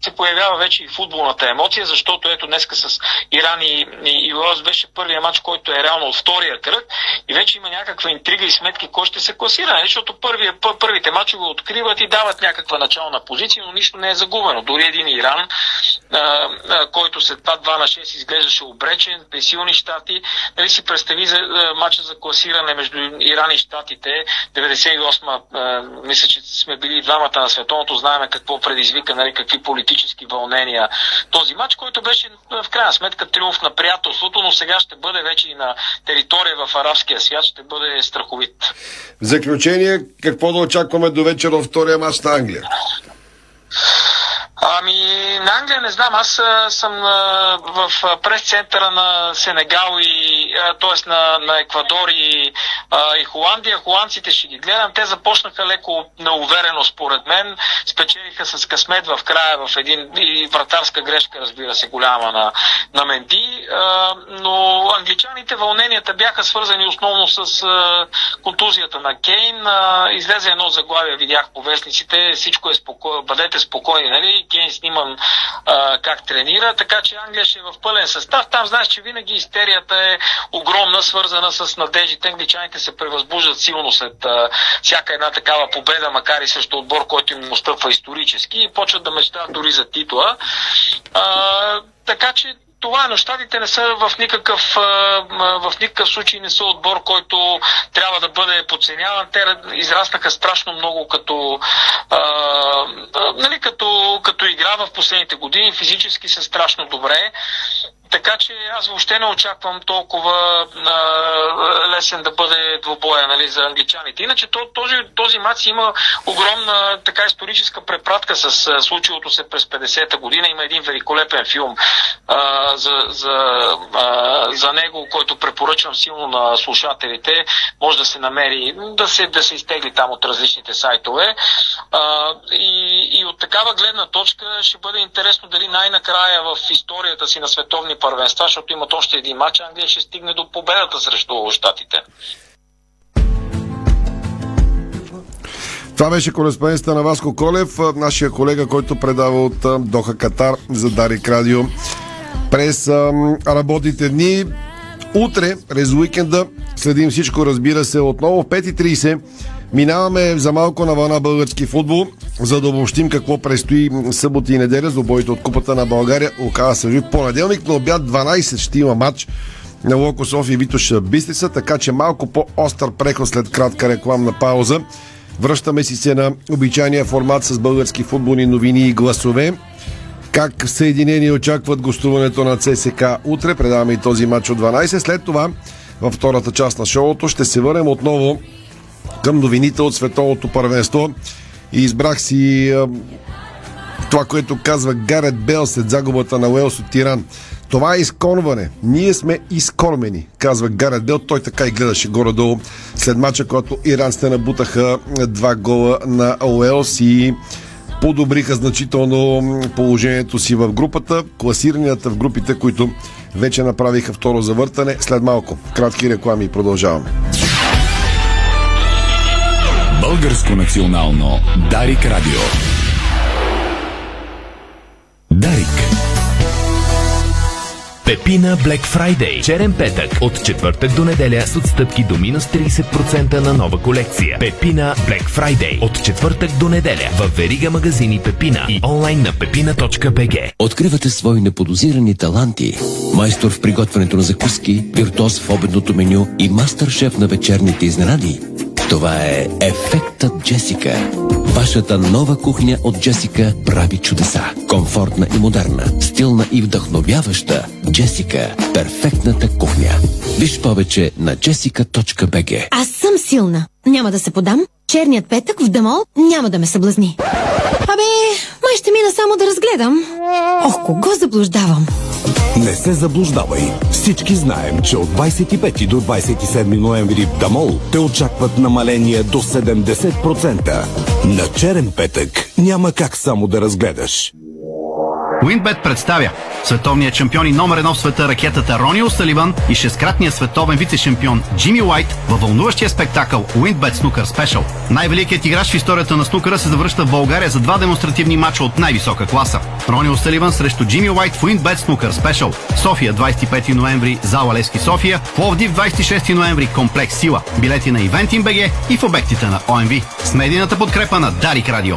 се появява вече и футболната емоция, защото ето днеска с Иран и, и, и Лаос беше първия матч, който е реално от втория кръг и вече има някаква интрига и сметки кой ще се класира, нали? защото първия, първите матчове откриват и дават някаква начална позиция, но нищо не е загубено. Дори един Иран, а, а, който след това 2 на 6 изглеждаше обречен, при силни щати, нали си представи за, а, матча за класиране между Иран и щатите, 98 а, мисля, че сме били двамата на световното, знаеме какво предизвика, нали, какви политики политически вълнения този матч, който беше в крайна сметка триумф на приятелството, но сега ще бъде вече и на територия в арабския свят, ще бъде страховит. В заключение, какво да очакваме до вечера от втория матч на Англия? Ами, на Англия не знам. Аз съм а, в прес-центъра на Сенегал и т.е. На, на Еквадор и, а, и Холандия. Холандците ще ги гледам. Те започнаха леко неуверено според мен. Спечелиха с късмет в края в един и вратарска грешка, разбира се, голяма на, на Менди. А, но англичаните вълненията бяха свързани основно с а, контузията на Кейн. А, излезе едно заглавие, видях по вестниците. Всичко е спокойно. Бъдете спокойни, нали? Кейн снимам а, как тренира, така че Англия ще е в пълен състав. Там знаеш, че винаги истерията е огромна, свързана с надеждите. Англичаните се превъзбуждат силно след а, всяка една такава победа, макар и срещу отбор, който им настъпва исторически и почват да мечтат дори за титла. А, така че това, но щатите не са в никакъв, в никакъв случай не са отбор, който трябва да бъде подценяван. Те израснаха страшно много като, а, нали, като, като игра в последните години. Физически са страшно добре. Така че аз въобще не очаквам толкова а, лесен да бъде двубоя нали, за англичаните. Иначе то, този, този матч има огромна така историческа препратка с а, случилото се през 50-та година. Има един великолепен филм а, за, за, а, за него, който препоръчвам силно на слушателите. Може да се намери, да се, да се изтегли там от различните сайтове. А, и, и от такава гледна точка ще бъде интересно дали най-накрая в историята си на световни първенства, защото имат още един матч, Англия ще стигне до победата срещу щатите. Това беше кореспонденцията на Васко Колев, нашия колега, който предава от Доха Катар за Дарик Радио през работните дни. Утре, през уикенда, следим всичко, разбира се, отново в 5.30. Минаваме за малко на вълна български футбол, за да обобщим какво предстои събота и неделя за боите от Купата на България. Оказа се в понеделник на обяд 12 ще има матч на Локо София и Витош Бистрица, така че малко по-остър преход след кратка рекламна пауза. Връщаме си се на обичайния формат с български футболни новини и гласове. Как Съединени очакват гостуването на ЦСК утре. Предаваме и този матч от 12. След това, във втората част на шоуто, ще се върнем отново към новините от световното първенство. И избрах си това, което казва Гарет Бел след загубата на Уелс от Тиран. Това е изконване. Ние сме изкормени, казва Гарет Бел. Той така и гледаше горе-долу след мача, когато иранците набутаха два гола на Уелс и подобриха значително положението си в групата. Класиранията в групите, които вече направиха второ завъртане. След малко. Кратки реклами продължаваме. Българско национално Дарик Радио. Дарик. Пепина Black Friday. Черен петък. От четвъртък до неделя с отстъпки до минус 30% на нова колекция. Пепина Black Friday. От четвъртък до неделя. В верига магазини Пепина и онлайн на pepina.bg. Откривате свои неподозирани таланти. Майстор в приготвянето на закуски, виртуоз в обедното меню и мастър-шеф на вечерните изненади. Това е Ефектът Джесика. Вашата нова кухня от Джесика прави чудеса. Комфортна и модерна, стилна и вдъхновяваща. Джесика – перфектната кухня. Виж повече на jessica.bg Аз съм силна. Няма да се подам. Черният петък в Дамол няма да ме съблазни. Абе, май ще мина само да разгледам. Ох, кого заблуждавам? Не се заблуждавай. Всички знаем, че от 25 до 27 ноември в Дамол те очакват намаление до 70%. На черен петък няма как само да разгледаш. Уинбет представя световният шампион и номер едно в света ракетата Рони Осаливан и шесткратният световен вице-шампион Джимми Уайт във вълнуващия спектакъл Уинбет Снукър Спешъл. Най-великият играч в историята на снукъра се завръща в България за два демонстративни мача от най-висока класа. Рони Осаливан срещу Джимми Уайт в Уинбет Снукър Спешъл. София 25 ноември, зала Лески София, Пловдив 26 ноември, комплекс Сила. Билети на Eventim BG и в обектите на ОМВ. С медийната подкрепа на Дарик Радио.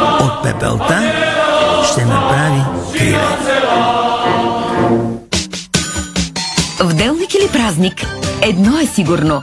От пепелта ще направи криле. В делник или празник, едно е сигурно.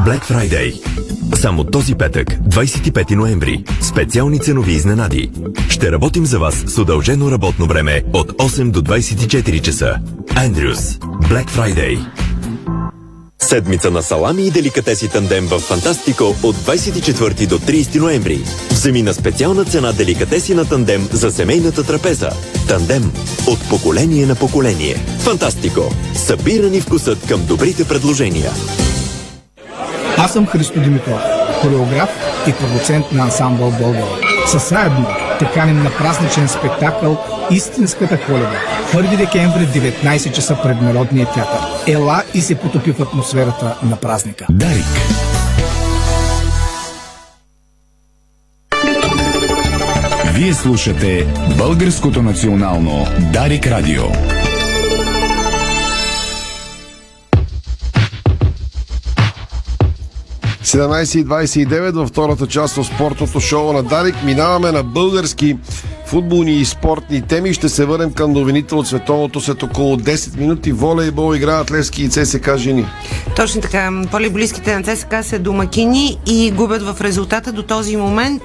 Black Friday. Само този петък, 25 ноември. Специални ценови изненади. Ще работим за вас с удължено работно време от 8 до 24 часа. Андрюс. Black Friday. Седмица на салами и деликатеси тандем в Фантастико от 24 до 30 ноември. Вземи на специална цена деликатеси на тандем за семейната трапеза. Тандем от поколение на поколение. Фантастико. Събирани вкусът към добрите предложения. Аз съм Христо Димитров, хореограф и продуцент на ансамбъл Болгал. Със заедно те каним на празничен спектакъл Истинската коледа. 1 декември 19 часа пред Народния театър. Ела и се потопи в атмосферата на празника. Дарик. Вие слушате Българското национално Дарик Радио. 17.29 във втората част от спортното шоу на Дарик. Минаваме на български футболни и спортни теми. Ще се върнем към новините от световното след около 10 минути. Волейбол играят Левски и ЦСК жени. Точно така. Волейболистките на ЦСК са домакини и губят в резултата до този момент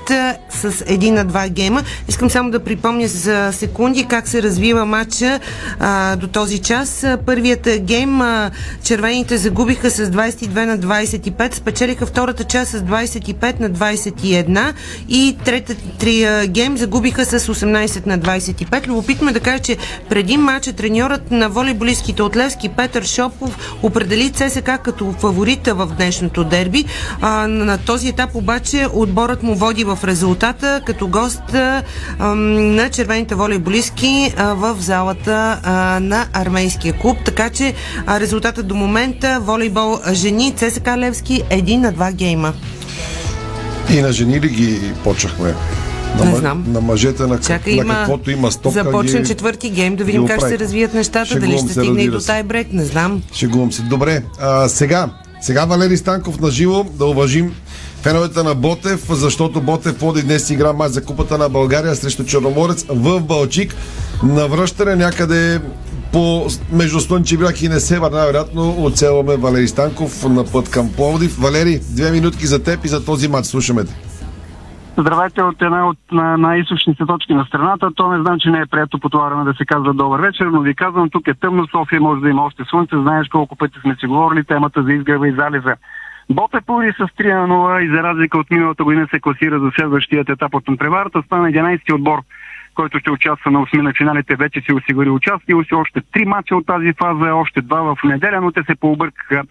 с един на два гейма. Искам само да припомня за секунди как се развива матча а, до този час. Първият гейм а, червените загубиха с 22 на 25, спечелиха втората част с 25 на 21 и третата три гейм загубиха с 18 на 25. Любопитно е да кажа, че преди матча треньорът на волейболистките от Левски Петър Шопов определи ЦСК като фаворита в днешното дерби. А, на този етап обаче отборът му води в резултата като гост а, на червените волейболистки а, в залата а, на армейския клуб. Така че а, резултатът до момента волейбол жени ЦСК Левски един на два гейма. И на жени ли ги почнахме? На, Не знам. на мъжете на, Чакай, на има... каквото има стопка Започна ги... четвърти гейм, да видим как ще се развият нещата, Шегувам дали ще се, стигне и до тайбрек, не знам. Шегувам се. Добре, а, сега, сега Валери Станков на живо да уважим феновете на Ботев, защото Ботев води днес игра мач за купата на България срещу Черноморец в Балчик. На връщане някъде по между Слънчев и Несебър, най-вероятно оцелваме Валери Станков на път към Пловдив. Валери, две минутки за теб и за този матч. Слушаме те. Здравейте от една от на, най-източните точки на страната. То не знам, че не е прието по това време да се казва добър вечер, но ви казвам, тук е тъмно, София може да има още слънце. Знаеш колко пъти сме си говорили темата за изгрева и залеза. Ботев пори с 3 на 0 и за разлика от миналата година се класира за следващият етап от надпреварата. Стана 11-ти отбор, който ще участва на 8 на финалите. Вече си осигури участие. Още още 3 мача от тази фаза, още 2 в неделя, но те се пообъркаха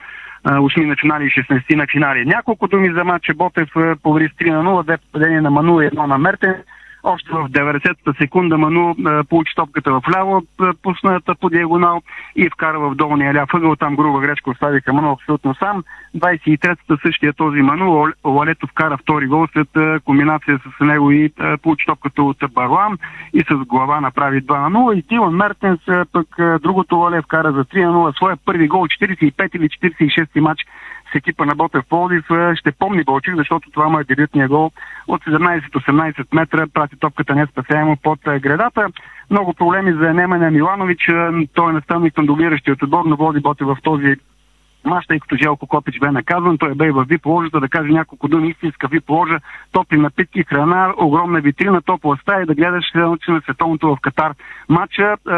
8 на финали и 16 на финали. Няколко думи за матча Ботев победи с 3 на 0, две падения на Ману и едно на Мертен. Още в 90-та секунда Ману е, получи топката в ляво, е, пусната по диагонал и вкара в долния ляв ъгъл. Там груба грешка оставиха Ману абсолютно сам. 23-та същия този Ману, Лалето вкара втори гол след е, комбинация с него и получи топката от Барлам и с глава направи 2 на 0. И Тилан Мертенс пък другото Лале вкара за 3 на 0 своя първи гол, 45 или 46 матч с екипа на Ботев Пловдив. Е, Ще помни Болчик, защото това му е дебютния гол от 17-18 метра. Прати топката не спасяемо под е, гредата. Много проблеми за Немanja Миланович. Е, Той е наставник на дублиращият отбор, но води Ботев в този мач, тъй като Желко Копич бе наказан. Той бе и в VIP ложата да каже няколко думи. Истинска VIP ложа, топли напитки, храна, огромна витрина, топла стая и да гледаш научи на световното в Катар. Матча, е,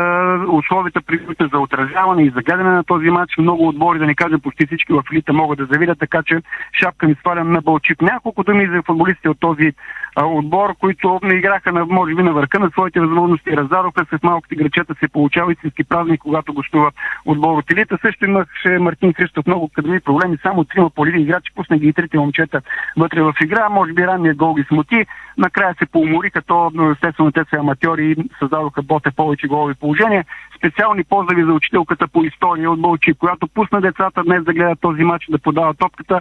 условията при за отразяване и за гледане на този матч, много отбори, да не кажа почти всички в елита могат да завидят, така че шапка ми свалям на Бълчик. Няколко думи за футболистите от този отбор, които не играха на, може би на върха на своите възможности. Раздароха се в малките грачета, се получава истински празник, когато гостува отбор от елита. Също имаше Мартин Христов много кадрови проблеми, само трима поливи играчи, пусна ги и трите момчета вътре в игра. Може би ранният гол ги смути. Накрая се поумориха, то но естествено те са аматьори и създадоха боте повече голови положения. Специални поздрави за учителката по история от Бълчи, която пусна децата днес да гледат този матч, да подават топката.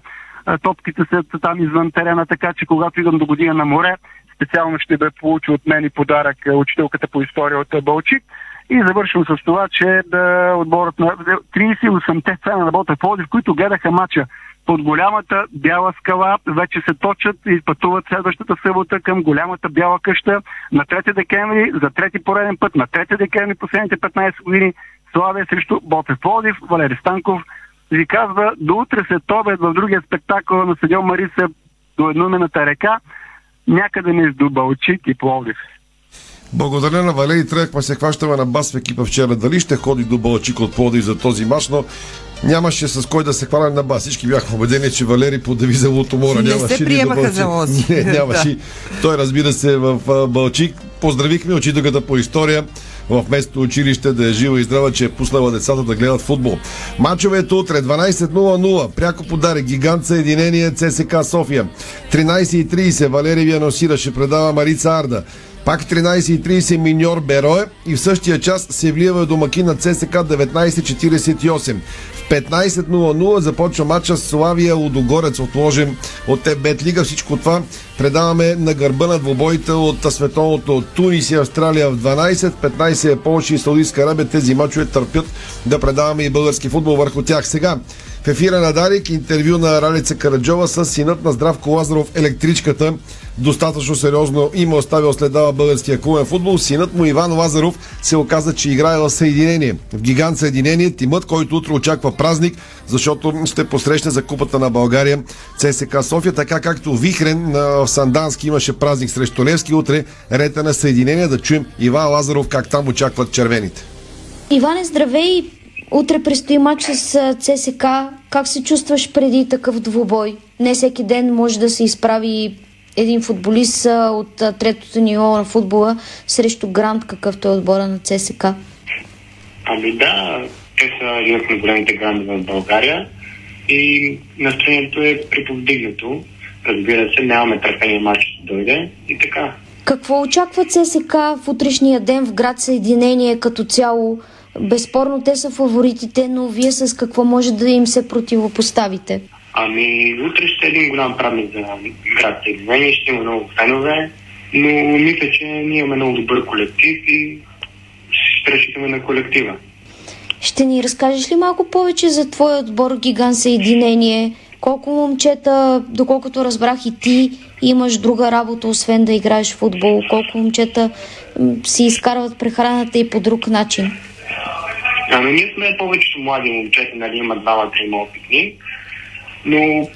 Топките са там извън терена, така че когато идвам до година на море, специално ще бе получи от мен и подарък а, учителката по история от Бълчик. И завършвам с това, че да, отборът на 38-те фена на Ботев Пловдив, които гледаха матча под голямата бяла скала, вече се точат и пътуват следващата събота към голямата бяла къща на 3 декември, за трети пореден път, на 3 декември последните 15 години, Славия срещу Ботев Пловдив, Валери Станков ви казва до утре след обед в другия спектакъл на стадион Мариса до едноимената река, някъде между Балчик и Пловдив. Благодаря на Валери. Тръгнахме се хващаме на бас в екипа вчера. Дали ще ходи до Балчик от Плодив за този мач, но Нямаше с кой да се хванем на бас. Всички бяхме убедени, че Валери по девиза Лутомора Не нямаше се ли приемаха за лози. Не, нямаше. Да. Той разбира се в Балчик. Поздравихме учителката по история в местното училище да е жива и здрава, че е пуснала децата да гледат футбол. Мачовете утре 12.00. Пряко подарък Гигант Съединение ЦСК София. 13.30 Валерий Вианосира ще предава Марица Арда. Пак 13.30 Миньор Берое и в същия час се влива домакин на ЦСК 19.48. В 15.00 започва матча с Славия Лудогорец, отложен от Бет Лига. Всичко това предаваме на гърба на двобоите от световното Тунис и Австралия в 12, 15 е Полша и Саудитска Арабия. Тези мачове търпят да предаваме и български футбол върху тях. Сега в ефира на Дарик интервю на Ралица Караджова с синът на Здравко Лазаров, електричката. Достатъчно сериозно има оставил следа в българския клубен футбол. Синът му Иван Лазаров се оказа, че играе в Съединение. В гигант Съединение тимът, който утре очаква празник, защото ще посрещне за купата на България ЦСК София, така както Вихрен в Сандански имаше празник срещу Левски. Утре рета на Съединение да чуем Иван Лазаров как там очакват червените. Иване, здравей! Утре предстои матч с ЦСК. Как се чувстваш преди такъв двубой? Не всеки ден може да се изправи един футболист от третото ниво на футбола срещу Грант, какъвто е отбора на ЦСК. Ами да, те са един от най-големите грандове в България и настроението е приповдигнато. Разбира се, нямаме търпение матч да дойде и така. Какво очаква ЦСК в утрешния ден в град Съединение като цяло? Безспорно те са фаворитите, но вие с какво може да им се противопоставите? Ами, утре ще е един голям празник за град Съединение, ще има много фенове, но мисля, че ние имаме много добър колектив и ще разчитаме на колектива. Ще ни разкажеш ли малко повече за твоя отбор Гигант Съединение? Колко момчета, доколкото разбрах и ти, имаш друга работа, освен да играеш в футбол? Колко момчета си изкарват прехраната и по друг начин? Ами ние сме повечето млади момчета, нали, има двама, трима опитни, но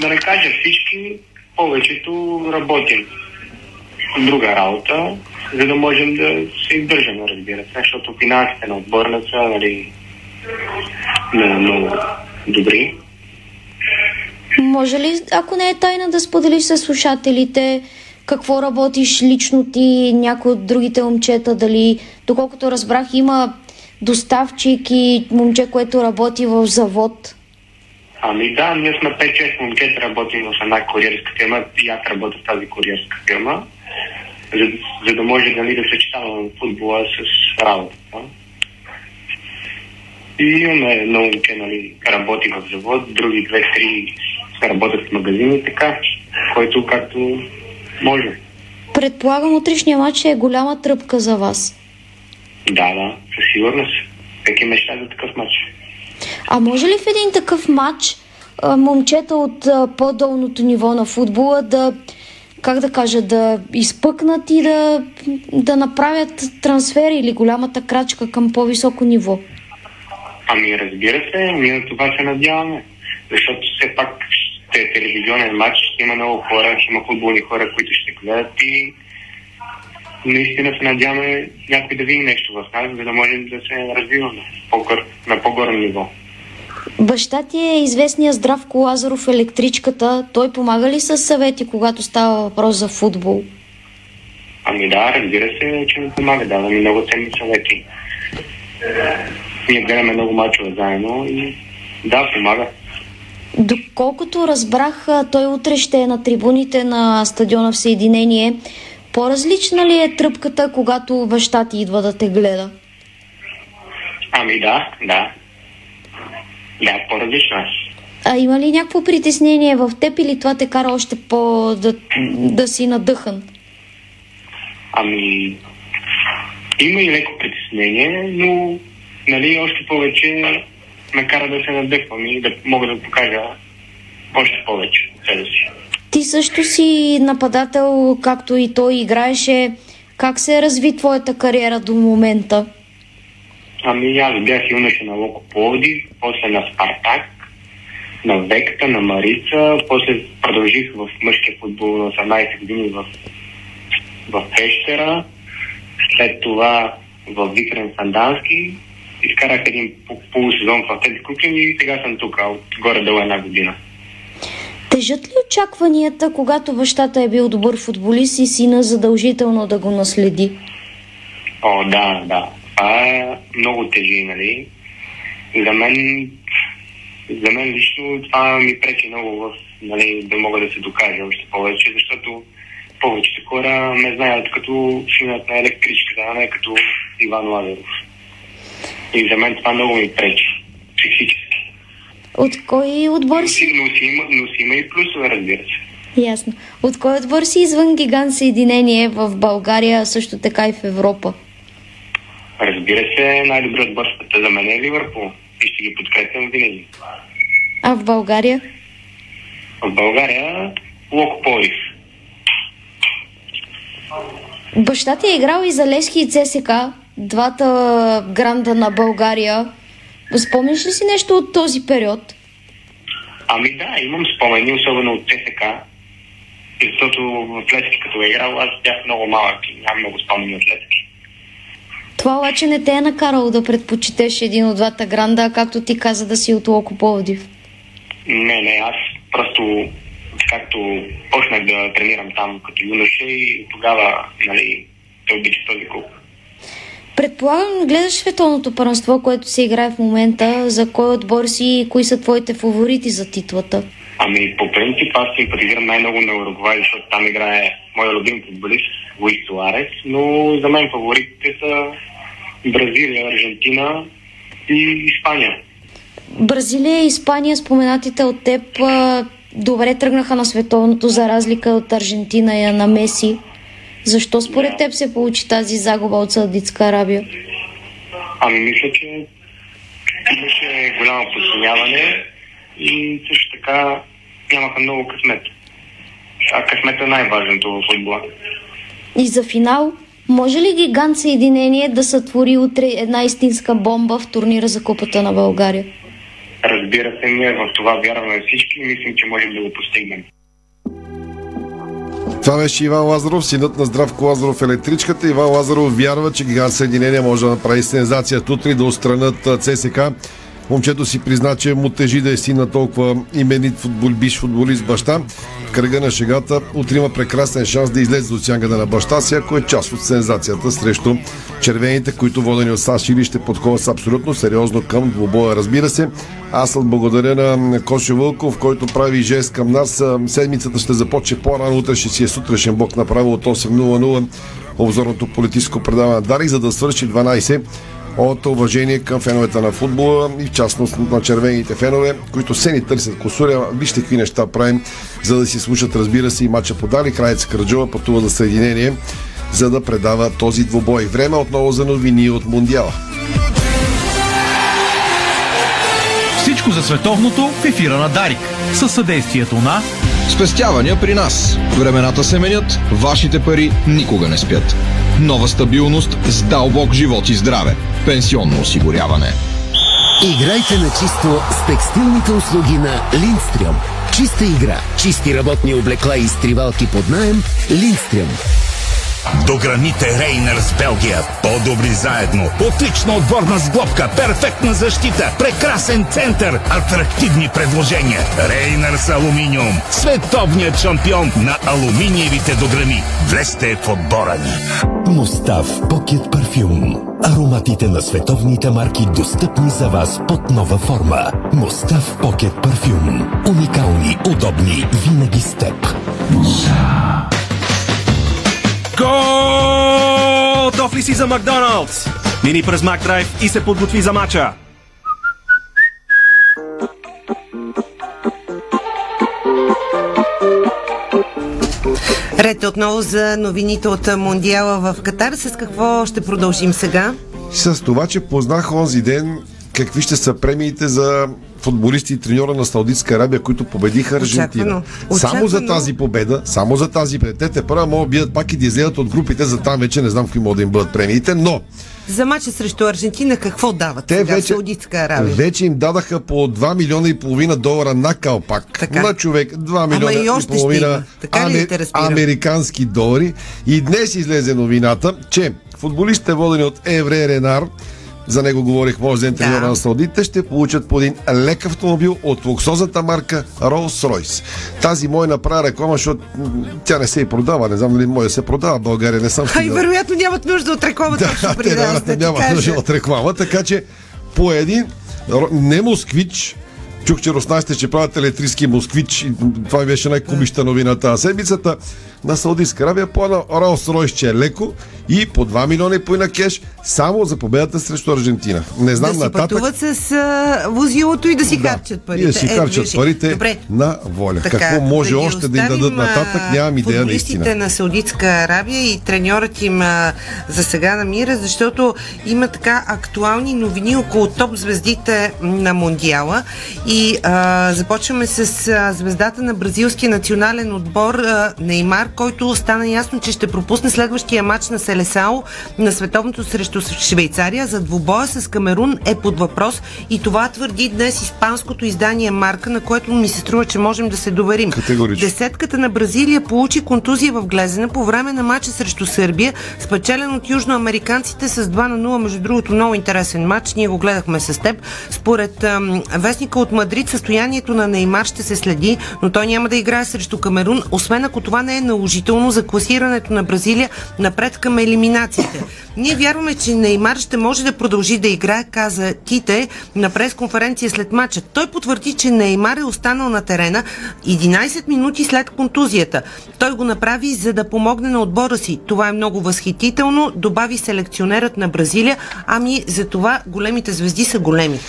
да не кажа всички, повечето работим друга работа, за да можем да се издържаме, разбира се, защото финансите на отбора не са, нали, много добри. Може ли, ако не е тайна, да споделиш с слушателите какво работиш лично ти, някой от другите момчета, дали, доколкото разбрах, има доставчик и момче, което работи в завод. Ами да, ние сме 5-6 момчета, работим в една куриерска фирма и аз работя в тази куриерска фирма, за, за да може нали, да съчетаваме футбола с работата. И имаме едно момче, нали, работи в завод, други две-три работят в магазини така, който както може. Предполагам, утрешния матч е голяма тръпка за вас. Да, да, със сигурност. Всеки мечта за такъв матч. А може ли в един такъв матч момчета от по-долното ниво на футбола да, как да кажа, да изпъкнат и да, да направят трансфер или голямата крачка към по-високо ниво? Ами разбира се, ние на това се надяваме. Защото все пак ще е телевизионен матч, ще има много хора, ще има футболни хора, които ще гледат и наистина се надяваме някой да види нещо в нас, за да можем да се развиваме на по-горе ниво. Баща ти е известният Здравко Лазаров електричката. Той помага ли с съвети, когато става въпрос за футбол? Ами да, разбира се, че ми помага, дава ми много ценни съвети. Ние гледаме много мачове заедно и да, помага. Доколкото разбрах, той утре ще е на трибуните на стадиона в Съединение. По-различна ли е тръпката, когато баща ти идва да те гледа? Ами да, да. Да, по-различно е. А има ли някакво притеснение в теб или това те кара още по да, да си надъхан? Ами, има и леко притеснение, но нали, още повече ме кара да се надъхвам и да мога да покажа още повече себе си. Ти също си нападател, както и той играеше. Как се разви твоята кариера до момента? Ами аз бях юноша на Локо Пловдив, после на Спартак, на Векта, на Марица, после продължих в мъжкия футбол на 18 години в, в Пещера, след това в Викрен Сандански изкарах един по- полусезон в тези Куклин и сега съм тук, от горе-долу една година. Тежат ли очакванията, когато бащата е бил добър футболист и сина задължително да го наследи? О, да, да. Това е много тежи, нали? За мен, за мен лично това ми пречи много в, нали, да мога да се докажа още повече, защото повечето хора ме знаят като синът на електричката, а не като Иван Лазаров. И за мен това много ми пречи. Психически. От кой отбор си? но си, има, но си има и плюсове, разбира се. Ясно. От кой отбор си извън гигант съединение в България, също така и в Европа? Разбира се, най-добрият отбор света за мен е Ливърпул. И ще ги подкрепям винаги. А в България? В България Локо Пловдив. Баща ти е играл и за Лески и ЦСК, двата гранда на България. Спомняш ли си нещо от този период? Ами да, имам спомени, особено от ЦСК. Защото в Лески, като е играл, аз бях много малък и нямам много спомени от Лески. Това обаче не те е накарало да предпочитеш един от двата гранда, а както ти каза да си от Локо Пловдив. Не, не, аз просто както почнах да тренирам там като юноша и тогава, нали, те обича този клуб. Предполагам, гледаш световното първенство, което се играе в момента. За кой отбор си и кои са твоите фаворити за титлата? Ами, по принцип, аз симпатизирам най-много на Уругвай, защото там играе моя любим футболист Луис Суарес, но за мен фаворитите са Бразилия, Аржентина и Испания. Бразилия и Испания, споменатите от теб, добре тръгнаха на световното, за разлика от Аржентина и на Меси. Защо според теб се получи тази загуба от Саудитска Арабия? Ами, мисля, че имаше голямо подценяване и също така нямаха много късмет. А късмет е най-важното в футбола. И за финал, може ли гигант съединение да сътвори утре една истинска бомба в турнира за Купата на България? Разбира се, ние в това вярваме всички и мислим, че можем да го постигнем. Това беше Иван Лазаров, синът на Здравко Лазаров електричката. Иван Лазаров вярва, че Гигант Съединение може да направи сензация утре да отстранят а, ЦСК. Момчето си призна, че му тежи да е син на толкова именит футбол, биш футболист баща. В кръга на шегата утре има прекрасен шанс да излезе от сянката на баща си, ако е част от сензацията срещу червените, които водени от САЩ или ще подходят с абсолютно сериозно към двубоя, разбира се. Аз благодаря на Коше Вълков, който прави жест към нас. Седмицата ще започне по-рано, утре ще си е сутрешен блок направо от 8.00 обзорното политическо предаване Дарик, за да свърши 12 от уважение към феновете на футбола и в частност на червените фенове, които се ни търсят косуря. Вижте какви неща правим, за да си слушат, разбира се, и матча по Дали. Краец Караджова пътува за Съединение, за да предава този двубой. Време отново за новини от Мундиала. Всичко за световното в ефира на Дарик. Със съдействието на Спестявания при нас. Времената се менят, вашите пари никога не спят. Нова стабилност с дълбок живот и здраве. Пенсионно осигуряване. Играйте на чисто с текстилните услуги на Линдстрюм. Чиста игра, чисти работни облекла и изтривалки под наем. Линдстрюм. До граните Рейнерс Белгия. По-добри заедно. Отлична отборна сглобка. Перфектна защита. Прекрасен център. Атрактивни предложения. Рейнерс Алуминиум. Световният шампион на алуминиевите дограми. Влезте в отбора ни. Мустав Покет Парфюм. Ароматите на световните марки достъпни за вас под нова форма. Мустав Покет Парфюм. Уникални, удобни, винаги с теб. Готов ли си за Макдоналдс? Мини през Макдрайв и се подготви за мача. Ред отново за новините от Мондиала в Катар. С какво ще продължим сега? С това, че познах онзи ден какви ще са премиите за футболисти и треньора на Саудитска Арабия, които победиха Аржентина. Очаквано. Само за тази победа, само за тази победа. Те те първа могат да бият пак и да излезат от групите, за там вече не знам какви могат да им бъдат премиите, но За мача срещу Аржентина какво дават те сега вече, Саудитска Арабия? вече им дадаха по 2 милиона и половина долара на калпак. Така. На човек 2 Ама милиона и още ще половина разбирам? американски долари. И днес излезе новината, че футболистите водени от Евре Ренар за него говорих, може да е треньора на Саудите, ще получат по един лек автомобил от луксозната марка Rolls-Royce. Тази мой направя реклама, защото тя не се и продава. Не знам дали да се продава в България. Не съм А и вероятно нямат нужда от реклама точно Да, при те нас, да ти няма кажа. нужда от реклама, така че по един не москвич, чух, че руснаците ще правят електрически москвич, това беше най-комичната новина тази седмицата, на Саудитска Арабия по едно Rolls-Royce, че е леко и по 2 милиона и половина кеш само за победата срещу Аржентина. Не знам да си нататък. пътуват с а, возилото и да си харчат парите. И да си Ето, харчат виж. парите Добре, на воля. Така, Какво може да още да им дадат нататък, нямам идея наистина. на Саудитска Арабия и треньорът им а, за сега намира, защото има така актуални новини около топ звездите на Мондиала и а, започваме с а, звездата на бразилския национален отбор а, Неймар, който стана ясно, че ще пропусне следващия матч на Селесао на световното срещу Швейцария за двубоя с Камерун е под въпрос и това твърди днес испанското издание Марка, на което ми се струва, че можем да се доверим. Категорично. Десетката на Бразилия получи контузия в глезена по време на матча срещу Сърбия, спечелен от южноамериканците с 2 на 0. Между другото, много интересен матч. Ние го гледахме с теб. Според ам, вестника от Мадрид, състоянието на Неймар ще се следи, но той няма да играе срещу Камерун, освен ако това не е наложително за класирането на Бразилия напред към елиминациите. Ние вярваме, че Неймар ще може да продължи да играе, каза Тите на пресконференция след матча. Той потвърди, че Неймар е останал на терена 11 минути след контузията. Той го направи за да помогне на отбора си. Това е много възхитително, добави селекционерът на Бразилия. Ами за това големите звезди са големи.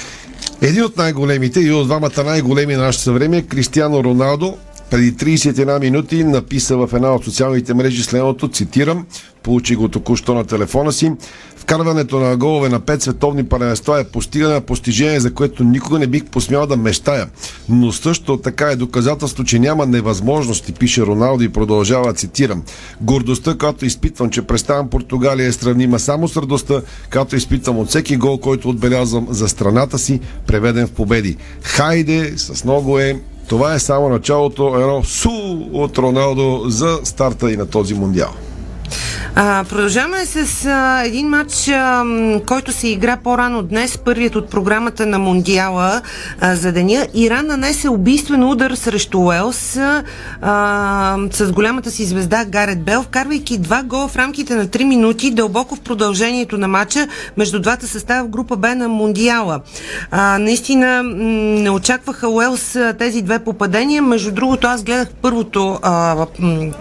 Един от най-големите и от двамата най-големи на нашето съвремие, Кристиано Роналдо, преди 31 минути написа в една от социалните мрежи следното, цитирам, получи го току-що на телефона си. Вкарването на голове на пет световни първенства е постигане на постижение, за което никога не бих посмял да мечтая. Но също така е доказателство, че няма невъзможности, пише Роналдо и продължава, цитирам. Гордостта, която изпитвам, че представям Португалия е сравнима само с радостта, която изпитвам от всеки гол, който отбелязвам за страната си, преведен в победи. Хайде, с много е, това е само началото, едно су от Роналдо за старта и на този мундиал. А, продължаваме с а, един матч, а, който се игра по-рано днес, първият от програмата на Мондиала а, за деня. Иран нанесе убийствен удар срещу Уелс а, с голямата си звезда Гарет Бел, вкарвайки два гола в рамките на 3 минути, дълбоко в продължението на матча между двата състава в група Б на Мондиала. А, наистина м, не очакваха Уелс тези две попадения. Между другото, аз гледах първото а, м,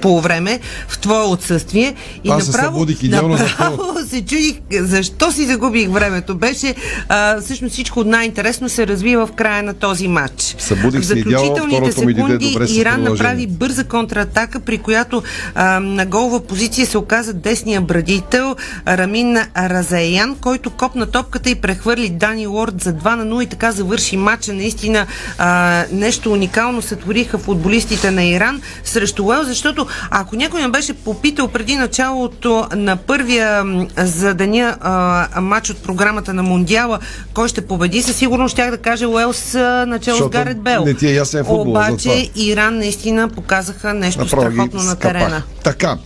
по време в твое отсъствие и Аз се направо, събудих идеално за направо се чудих защо си загубих времето. Беше а, всъщност всичко най-интересно се развива в края на този матч. Събудих в се заключителните ми дойде секунди добре Иран направи бърза контратака, при която а, на голова позиция се оказа десния брадител Рамин Разаян, който копна топката и прехвърли Дани Лорд за 2 на 0 и така завърши матча. Наистина а, нещо уникално сътвориха футболистите на Иран срещу Уел, защото ако някой ме беше попитал преди началото на първия за деня а, матч от програмата на Мондиала, кой ще победи, със сигурност щях да кажа Уелс а, начало с Гарет Бел. не ти е ясен футбол, Обаче. Иран наистина показаха нещо Направо страхотно на скапах. терена. Така.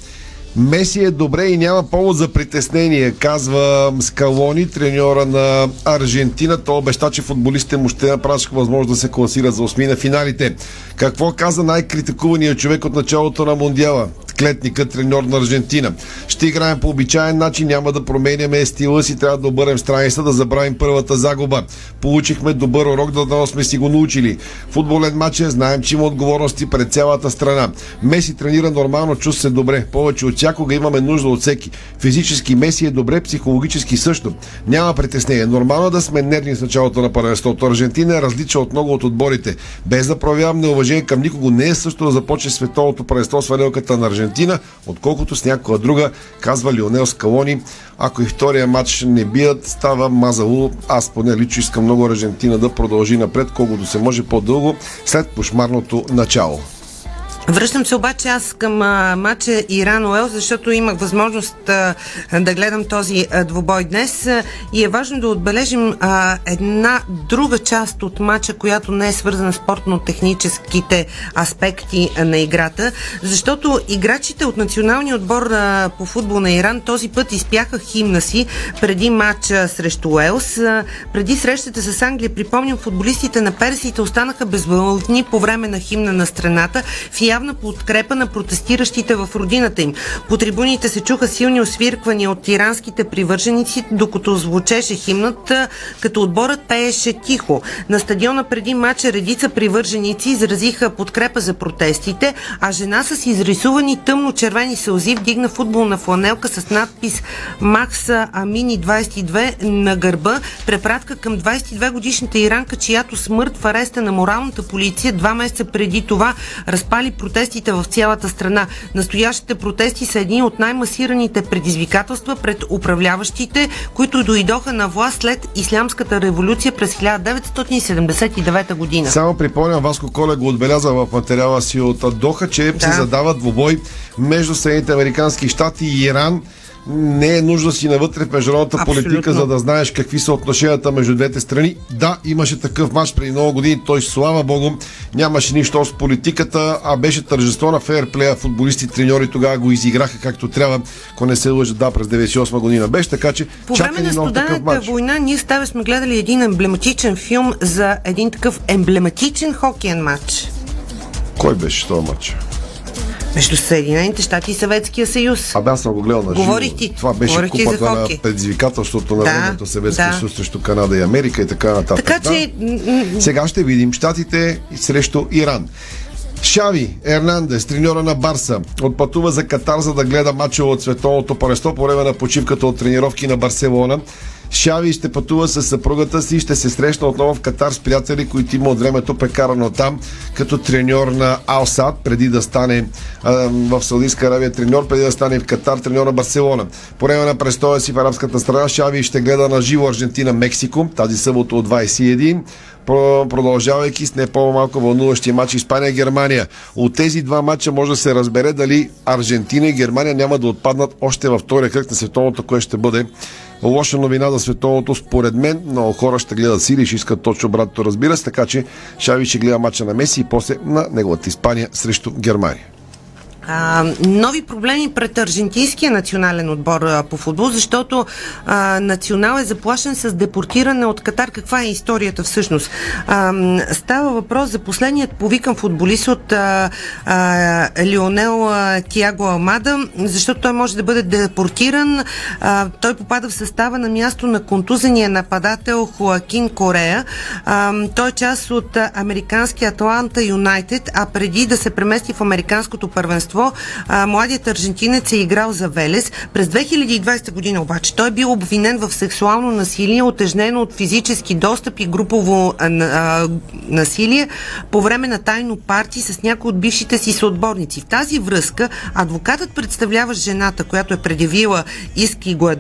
Меси е добре и няма повод за притеснение, казва Скалони, треньора на Аржентина. Той обеща, че футболистите му ще направят всичко възможно да се класират за осми на финалите. Какво каза най-критикуваният човек от началото на Мондиала? Клетника, треньор на Аржентина. Ще играем по обичайен начин, няма да променяме стила си, трябва да обърнем страница, да забравим първата загуба. Получихме добър урок, да дано сме си го научили. Футболен матч е, знаем, че има отговорности пред цялата страна. Меси тренира нормално, чувства се добре. Повече от всякога имаме нужда от всеки. Физически Меси е добре, психологически също. Няма притеснение. Нормално е да сме нервни с началото на първенството. Аржентина е различна от много от отборите. Без да проявявам неуважение към никого, не е също да започне световното първенство с варелката на Аржентина, отколкото с някоя друга, казва Лионел Скалони. Ако и втория матч не бият, става мазало. Аз поне лично искам много Аржентина да продължи напред, колкото се може по-дълго след кошмарното начало. Връщам се обаче аз към а, матча Иран-Уел, защото имах възможност а, да гледам този а, двубой днес а, и е важно да отбележим а, една друга част от матча, която не е свързана с спортно-техническите аспекти а, на играта, защото играчите от националния отбор а, по футбол на Иран този път изпяха химна си преди матча срещу Уелс. А, преди срещата с Англия, припомням, футболистите на персиите останаха безвълни по време на химна на страната в явна подкрепа на протестиращите в родината им. По трибуните се чуха силни освирквания от иранските привърженици, докато звучеше химнат, като отборът пееше тихо. На стадиона преди матча редица привърженици изразиха подкрепа за протестите, а жена с изрисувани тъмно-червени сълзи вдигна футболна фланелка с надпис Макса Амини 22 на гърба, препратка към 22 годишната иранка, чиято смърт в ареста на моралната полиция два месеца преди това разпали протестите в цялата страна. Настоящите протести са едни от най-масираните предизвикателства пред управляващите, които дойдоха на власт след Ислямската революция през 1979 година. Само припомням, Васко Коле го отбеляза в материала си от Доха, че да. се задава двубой между Съединените Американски щати и Иран не е нужда си навътре в международната Абсолютно. политика, за да знаеш какви са отношенията между двете страни. Да, имаше такъв матч преди много години, той слава богу нямаше нищо с политиката, а беше тържество на фейерплея. Футболисти, треньори тогава го изиграха както трябва, ако не се лъжа, да, през 98 година беше, така че По време на студената война ние с тебе сме гледали един емблематичен филм за един такъв емблематичен хокейен матч. Кой беше този матч? Между Съединените щати и Съветския съюз. Абе, аз съм го гледал на. Говорих ти. Това беше Говорих ти купата на предизвикателството на да, времето Съветския да. съюз срещу Канада и Америка и така нататък. Така че... Да? Сега ще видим щатите срещу Иран. Шави Ернандес, треньора на Барса, отпътува за Катар, за да гледа мача от световното паресто по време на почивката от тренировки на Барселона. Шави ще пътува с съпругата си и ще се срещна отново в Катар с приятели, които има от времето прекарано там, като треньор на Алсад, преди да стане в Саудитска Аравия треньор, преди да стане в Катар треньор на Барселона. По време на престоя си в арабската страна Шави ще гледа на живо Аржентина-Мексико, тази събота от 21 продължавайки с не по-малко вълнуващия матч Испания-Германия. От тези два матча може да се разбере дали Аржентина и Германия няма да отпаднат още във втория кръг на световното, което ще бъде лоша новина за световното, според мен. Много хора ще гледат Сири и ще искат точно обратното, разбира се, така че Шави ще гледа матча на Меси и после на неговата Испания срещу Германия. А, нови проблеми пред аржентинския национален отбор а, по футбол, защото а, национал е заплашен с депортиране от Катар. Каква е историята всъщност? А, става въпрос за последният повикан футболист от а, а, Лионел а, Тиаго Алмада, защото той може да бъде депортиран. А, той попада в състава на място на контузения нападател Хоакин Корея. А, той е част от американския Атланта Юнайтед, а преди да се премести в американското първенство първенство. А, младият аржентинец е играл за Велес. През 2020 година обаче той е бил обвинен в сексуално насилие, отежнено от физически достъп и групово а, а, насилие по време на тайно парти с някои от бившите си съотборници. В тази връзка адвокатът представлява жената, която е предявила иск и го е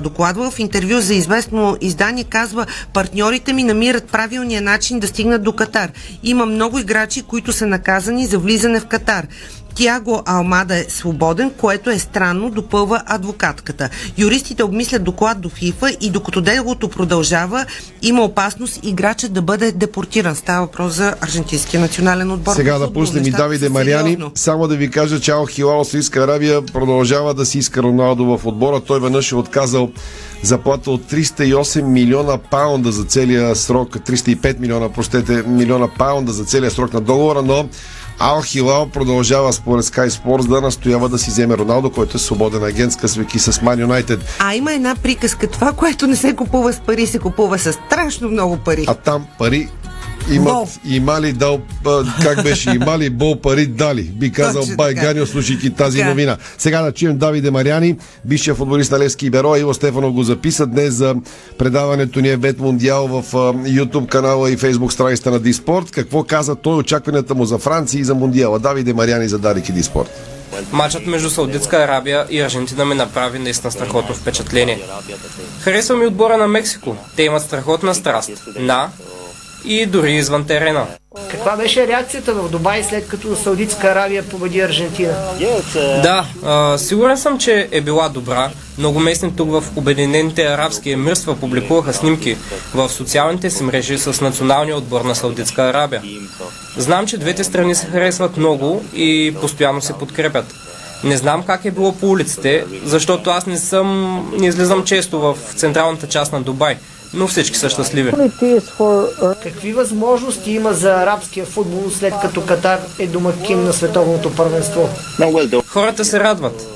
докладвал. В интервю за известно издание казва партньорите ми намират правилния начин да стигнат до Катар. Има много играчи, които са наказани за влизане в Катар. Тяго Алмада е свободен, което е странно, допълва адвокатката. Юристите обмислят доклад до ФИФА и докато делото продължава, има опасност играчът да бъде депортиран. Става въпрос за аржентинския национален отбор. Сега да пуснем и Давиде Мариани. Само да ви кажа, че Ал Хилал Саудитска Аравия продължава да си иска Роналдо в отбора. Той веднъж е отказал заплата от 308 милиона паунда за целия срок, 305 милиона, простете, милиона паунда за целия срок на договора, но Ал Хилал продължава според Sky Sports да настоява да си вземе Роналдо, който е свободен агент, скъсвайки с Ман Юнайтед. А има една приказка. Това, което не се купува с пари, се купува с страшно много пари. А там пари имат, има ли дал, как беше, има ли бол пари дали, би казал Байганио, слушайки тази така. новина. Сега да чуем Давиде Мариани, бившия футболист на Левски Беро, Иво Стефанов го записа днес за предаването ни е Бет Мундиал в YouTube канала и Facebook страницата на Диспорт. Какво каза той, очакванията му за Франция и за Мундиала? Давиде Мариани за Дарик и Диспорт. Матчът между Саудитска Арабия и Аржентина ми направи наистина страхотно впечатление. Харесва ми отбора на Мексико. Те имат страхотна страст. На и дори извън терена. Каква беше реакцията в Дубай след като Саудитска Аравия победи Аржентина? Да, а, сигурен съм, че е била добра. Много местни тук в Обединените арабски емирства публикуваха снимки в социалните си мрежи с националния отбор на Саудитска Арабия. Знам, че двете страни се харесват много и постоянно се подкрепят. Не знам как е било по улиците, защото аз не съм, не излизам често в централната част на Дубай, но всички са щастливи. Какви възможности има за арабския футбол след като Катар е домакин на световното първенство? Хората се радват.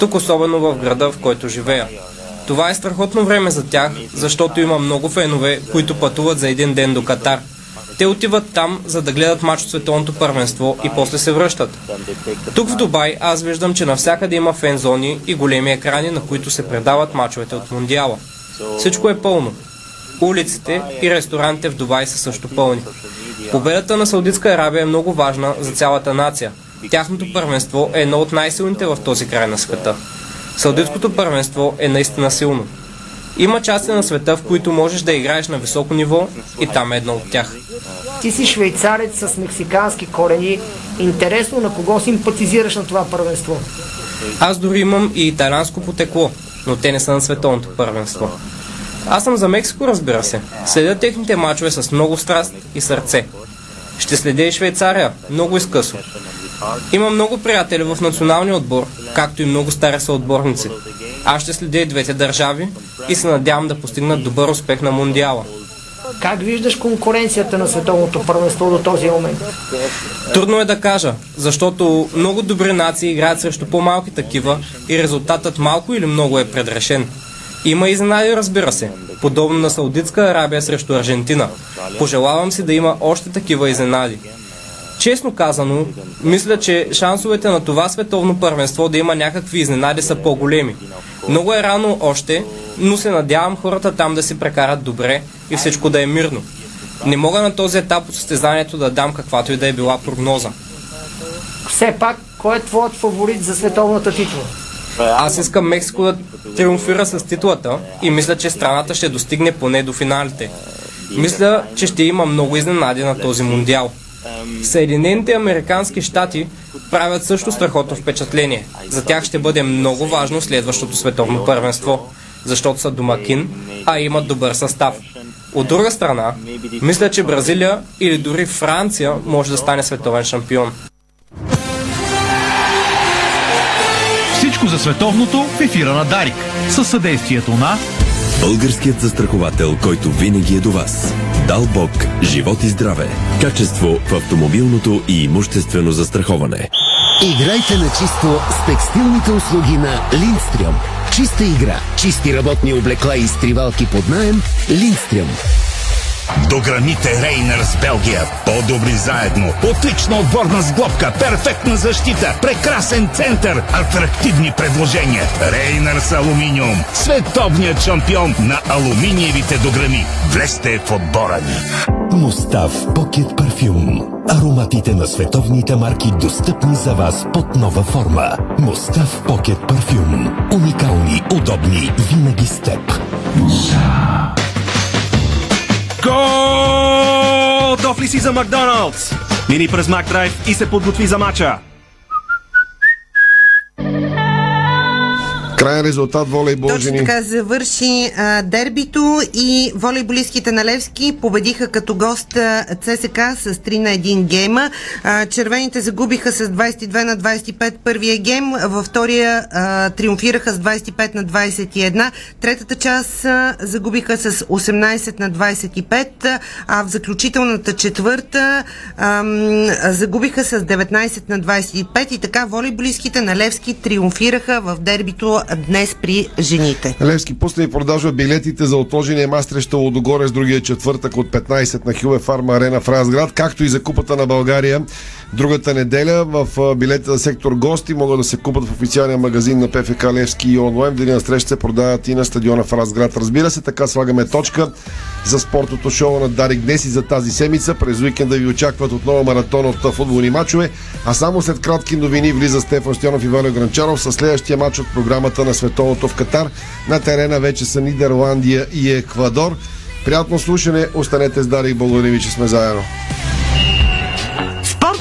Тук особено в града, в който живея. Това е страхотно време за тях, защото има много фенове, които пътуват за един ден до Катар. Те отиват там, за да гледат матч от световното първенство и после се връщат. Тук в Дубай аз виждам, че навсякъде има фен-зони и големи екрани, на които се предават мачовете от Мондиала. Всичко е пълно. Улиците и ресторантите в Дубай са също пълни. Победата на Саудитска Арабия е много важна за цялата нация. Тяхното първенство е едно от най-силните в този край на света. Саудитското първенство е наистина силно. Има части на света, в които можеш да играеш на високо ниво и там е едно от тях. Ти си швейцарец с мексикански корени. Интересно на кого симпатизираш на това първенство? Аз дори имам и италянско потекло, но те не са на световното първенство. Аз съм за Мексико, разбира се. Следя техните мачове с много страст и сърце. Ще следя и Швейцария, много изкъсо. Има много приятели в националния отбор, както и много стари съотборници. Аз ще следя и двете държави и се надявам да постигнат добър успех на Мондиала. Как виждаш конкуренцията на световното първенство до този момент? Трудно е да кажа, защото много добри нации играят срещу по-малки такива и резултатът малко или много е предрешен. Има изненади, разбира се, подобно на Саудитска Арабия срещу Аржентина. Пожелавам си да има още такива изненади. Честно казано, мисля, че шансовете на това световно първенство да има някакви изненади са по-големи. Много е рано още, но се надявам хората там да си прекарат добре и всичко да е мирно. Не мога на този етап от състезанието да дам каквато и да е била прогноза. Все пак, кой е твоят фаворит за световната титла? Аз искам Мексико да триумфира с титлата и мисля, че страната ще достигне поне до финалите. Мисля, че ще има много изненади на този мундиал. Съединените американски щати правят също страхотно впечатление. За тях ще бъде много важно следващото световно първенство, защото са домакин, а имат добър състав. От друга страна, мисля, че Бразилия или дори Франция може да стане световен шампион. За световното в ефира на Дарик. Със съдействието на Българският застраховател, който винаги е до вас. Дал Бог, живот и здраве. Качество в автомобилното и имуществено застраховане. Играйте на чисто с текстилните услуги на Линдстрюм. Чиста игра, чисти работни облекла и изтривалки под найем Линдстрюм. До граните Рейнер с Белгия. По-добри заедно. Отлична отборна сглобка. Перфектна защита. Прекрасен център. Атрактивни предложения. Рейнер с алуминиум. Световният шампион на алуминиевите дограми. Влезте в отбора ни. Мустав Покет Парфюм. Ароматите на световните марки достъпни за вас под нова форма. Мустав Покет Парфюм. Уникални, удобни, винаги с теб. Готов ли си за Макдоналдс? Мини през Макдрайв и се подготви за мача. Крайен резултат волейбол Точно жени. така завърши а, дербито и волейболистките на Левски победиха като гост ЦСК с 3 на 1 гейма. А, червените загубиха с 22 на 25 първия гейм, във втория а, триумфираха с 25 на 21. Третата част а, загубиха с 18 на 25, а в заключителната четвърта а, загубиха с 19 на 25 и така волейболистките на Левски триумфираха в дербито днес при жените. Левски пусна и продажа билетите за отложения мач срещу с другия четвъртък от 15 на Хюбе Фарма Арена в Разград, както и за Купата на България. Другата неделя в а, билетите за сектор гости могат да се купат в официалния магазин на ПФК Левски и онлайн. В деня на среща се продават и на стадиона в Разград. Разбира се, така слагаме точка за спортното шоу на Дарик днес и за тази седмица. През уикенда ви очакват отново маратон от футболни мачове, а само след кратки новини влиза Стефан Стоянов и Валио Гранчаров с следващия матч от програмата на Световното в Катар. На терена вече са Нидерландия и Еквадор. Приятно слушане, останете с Дарик, благодаря ви, че сме заедно.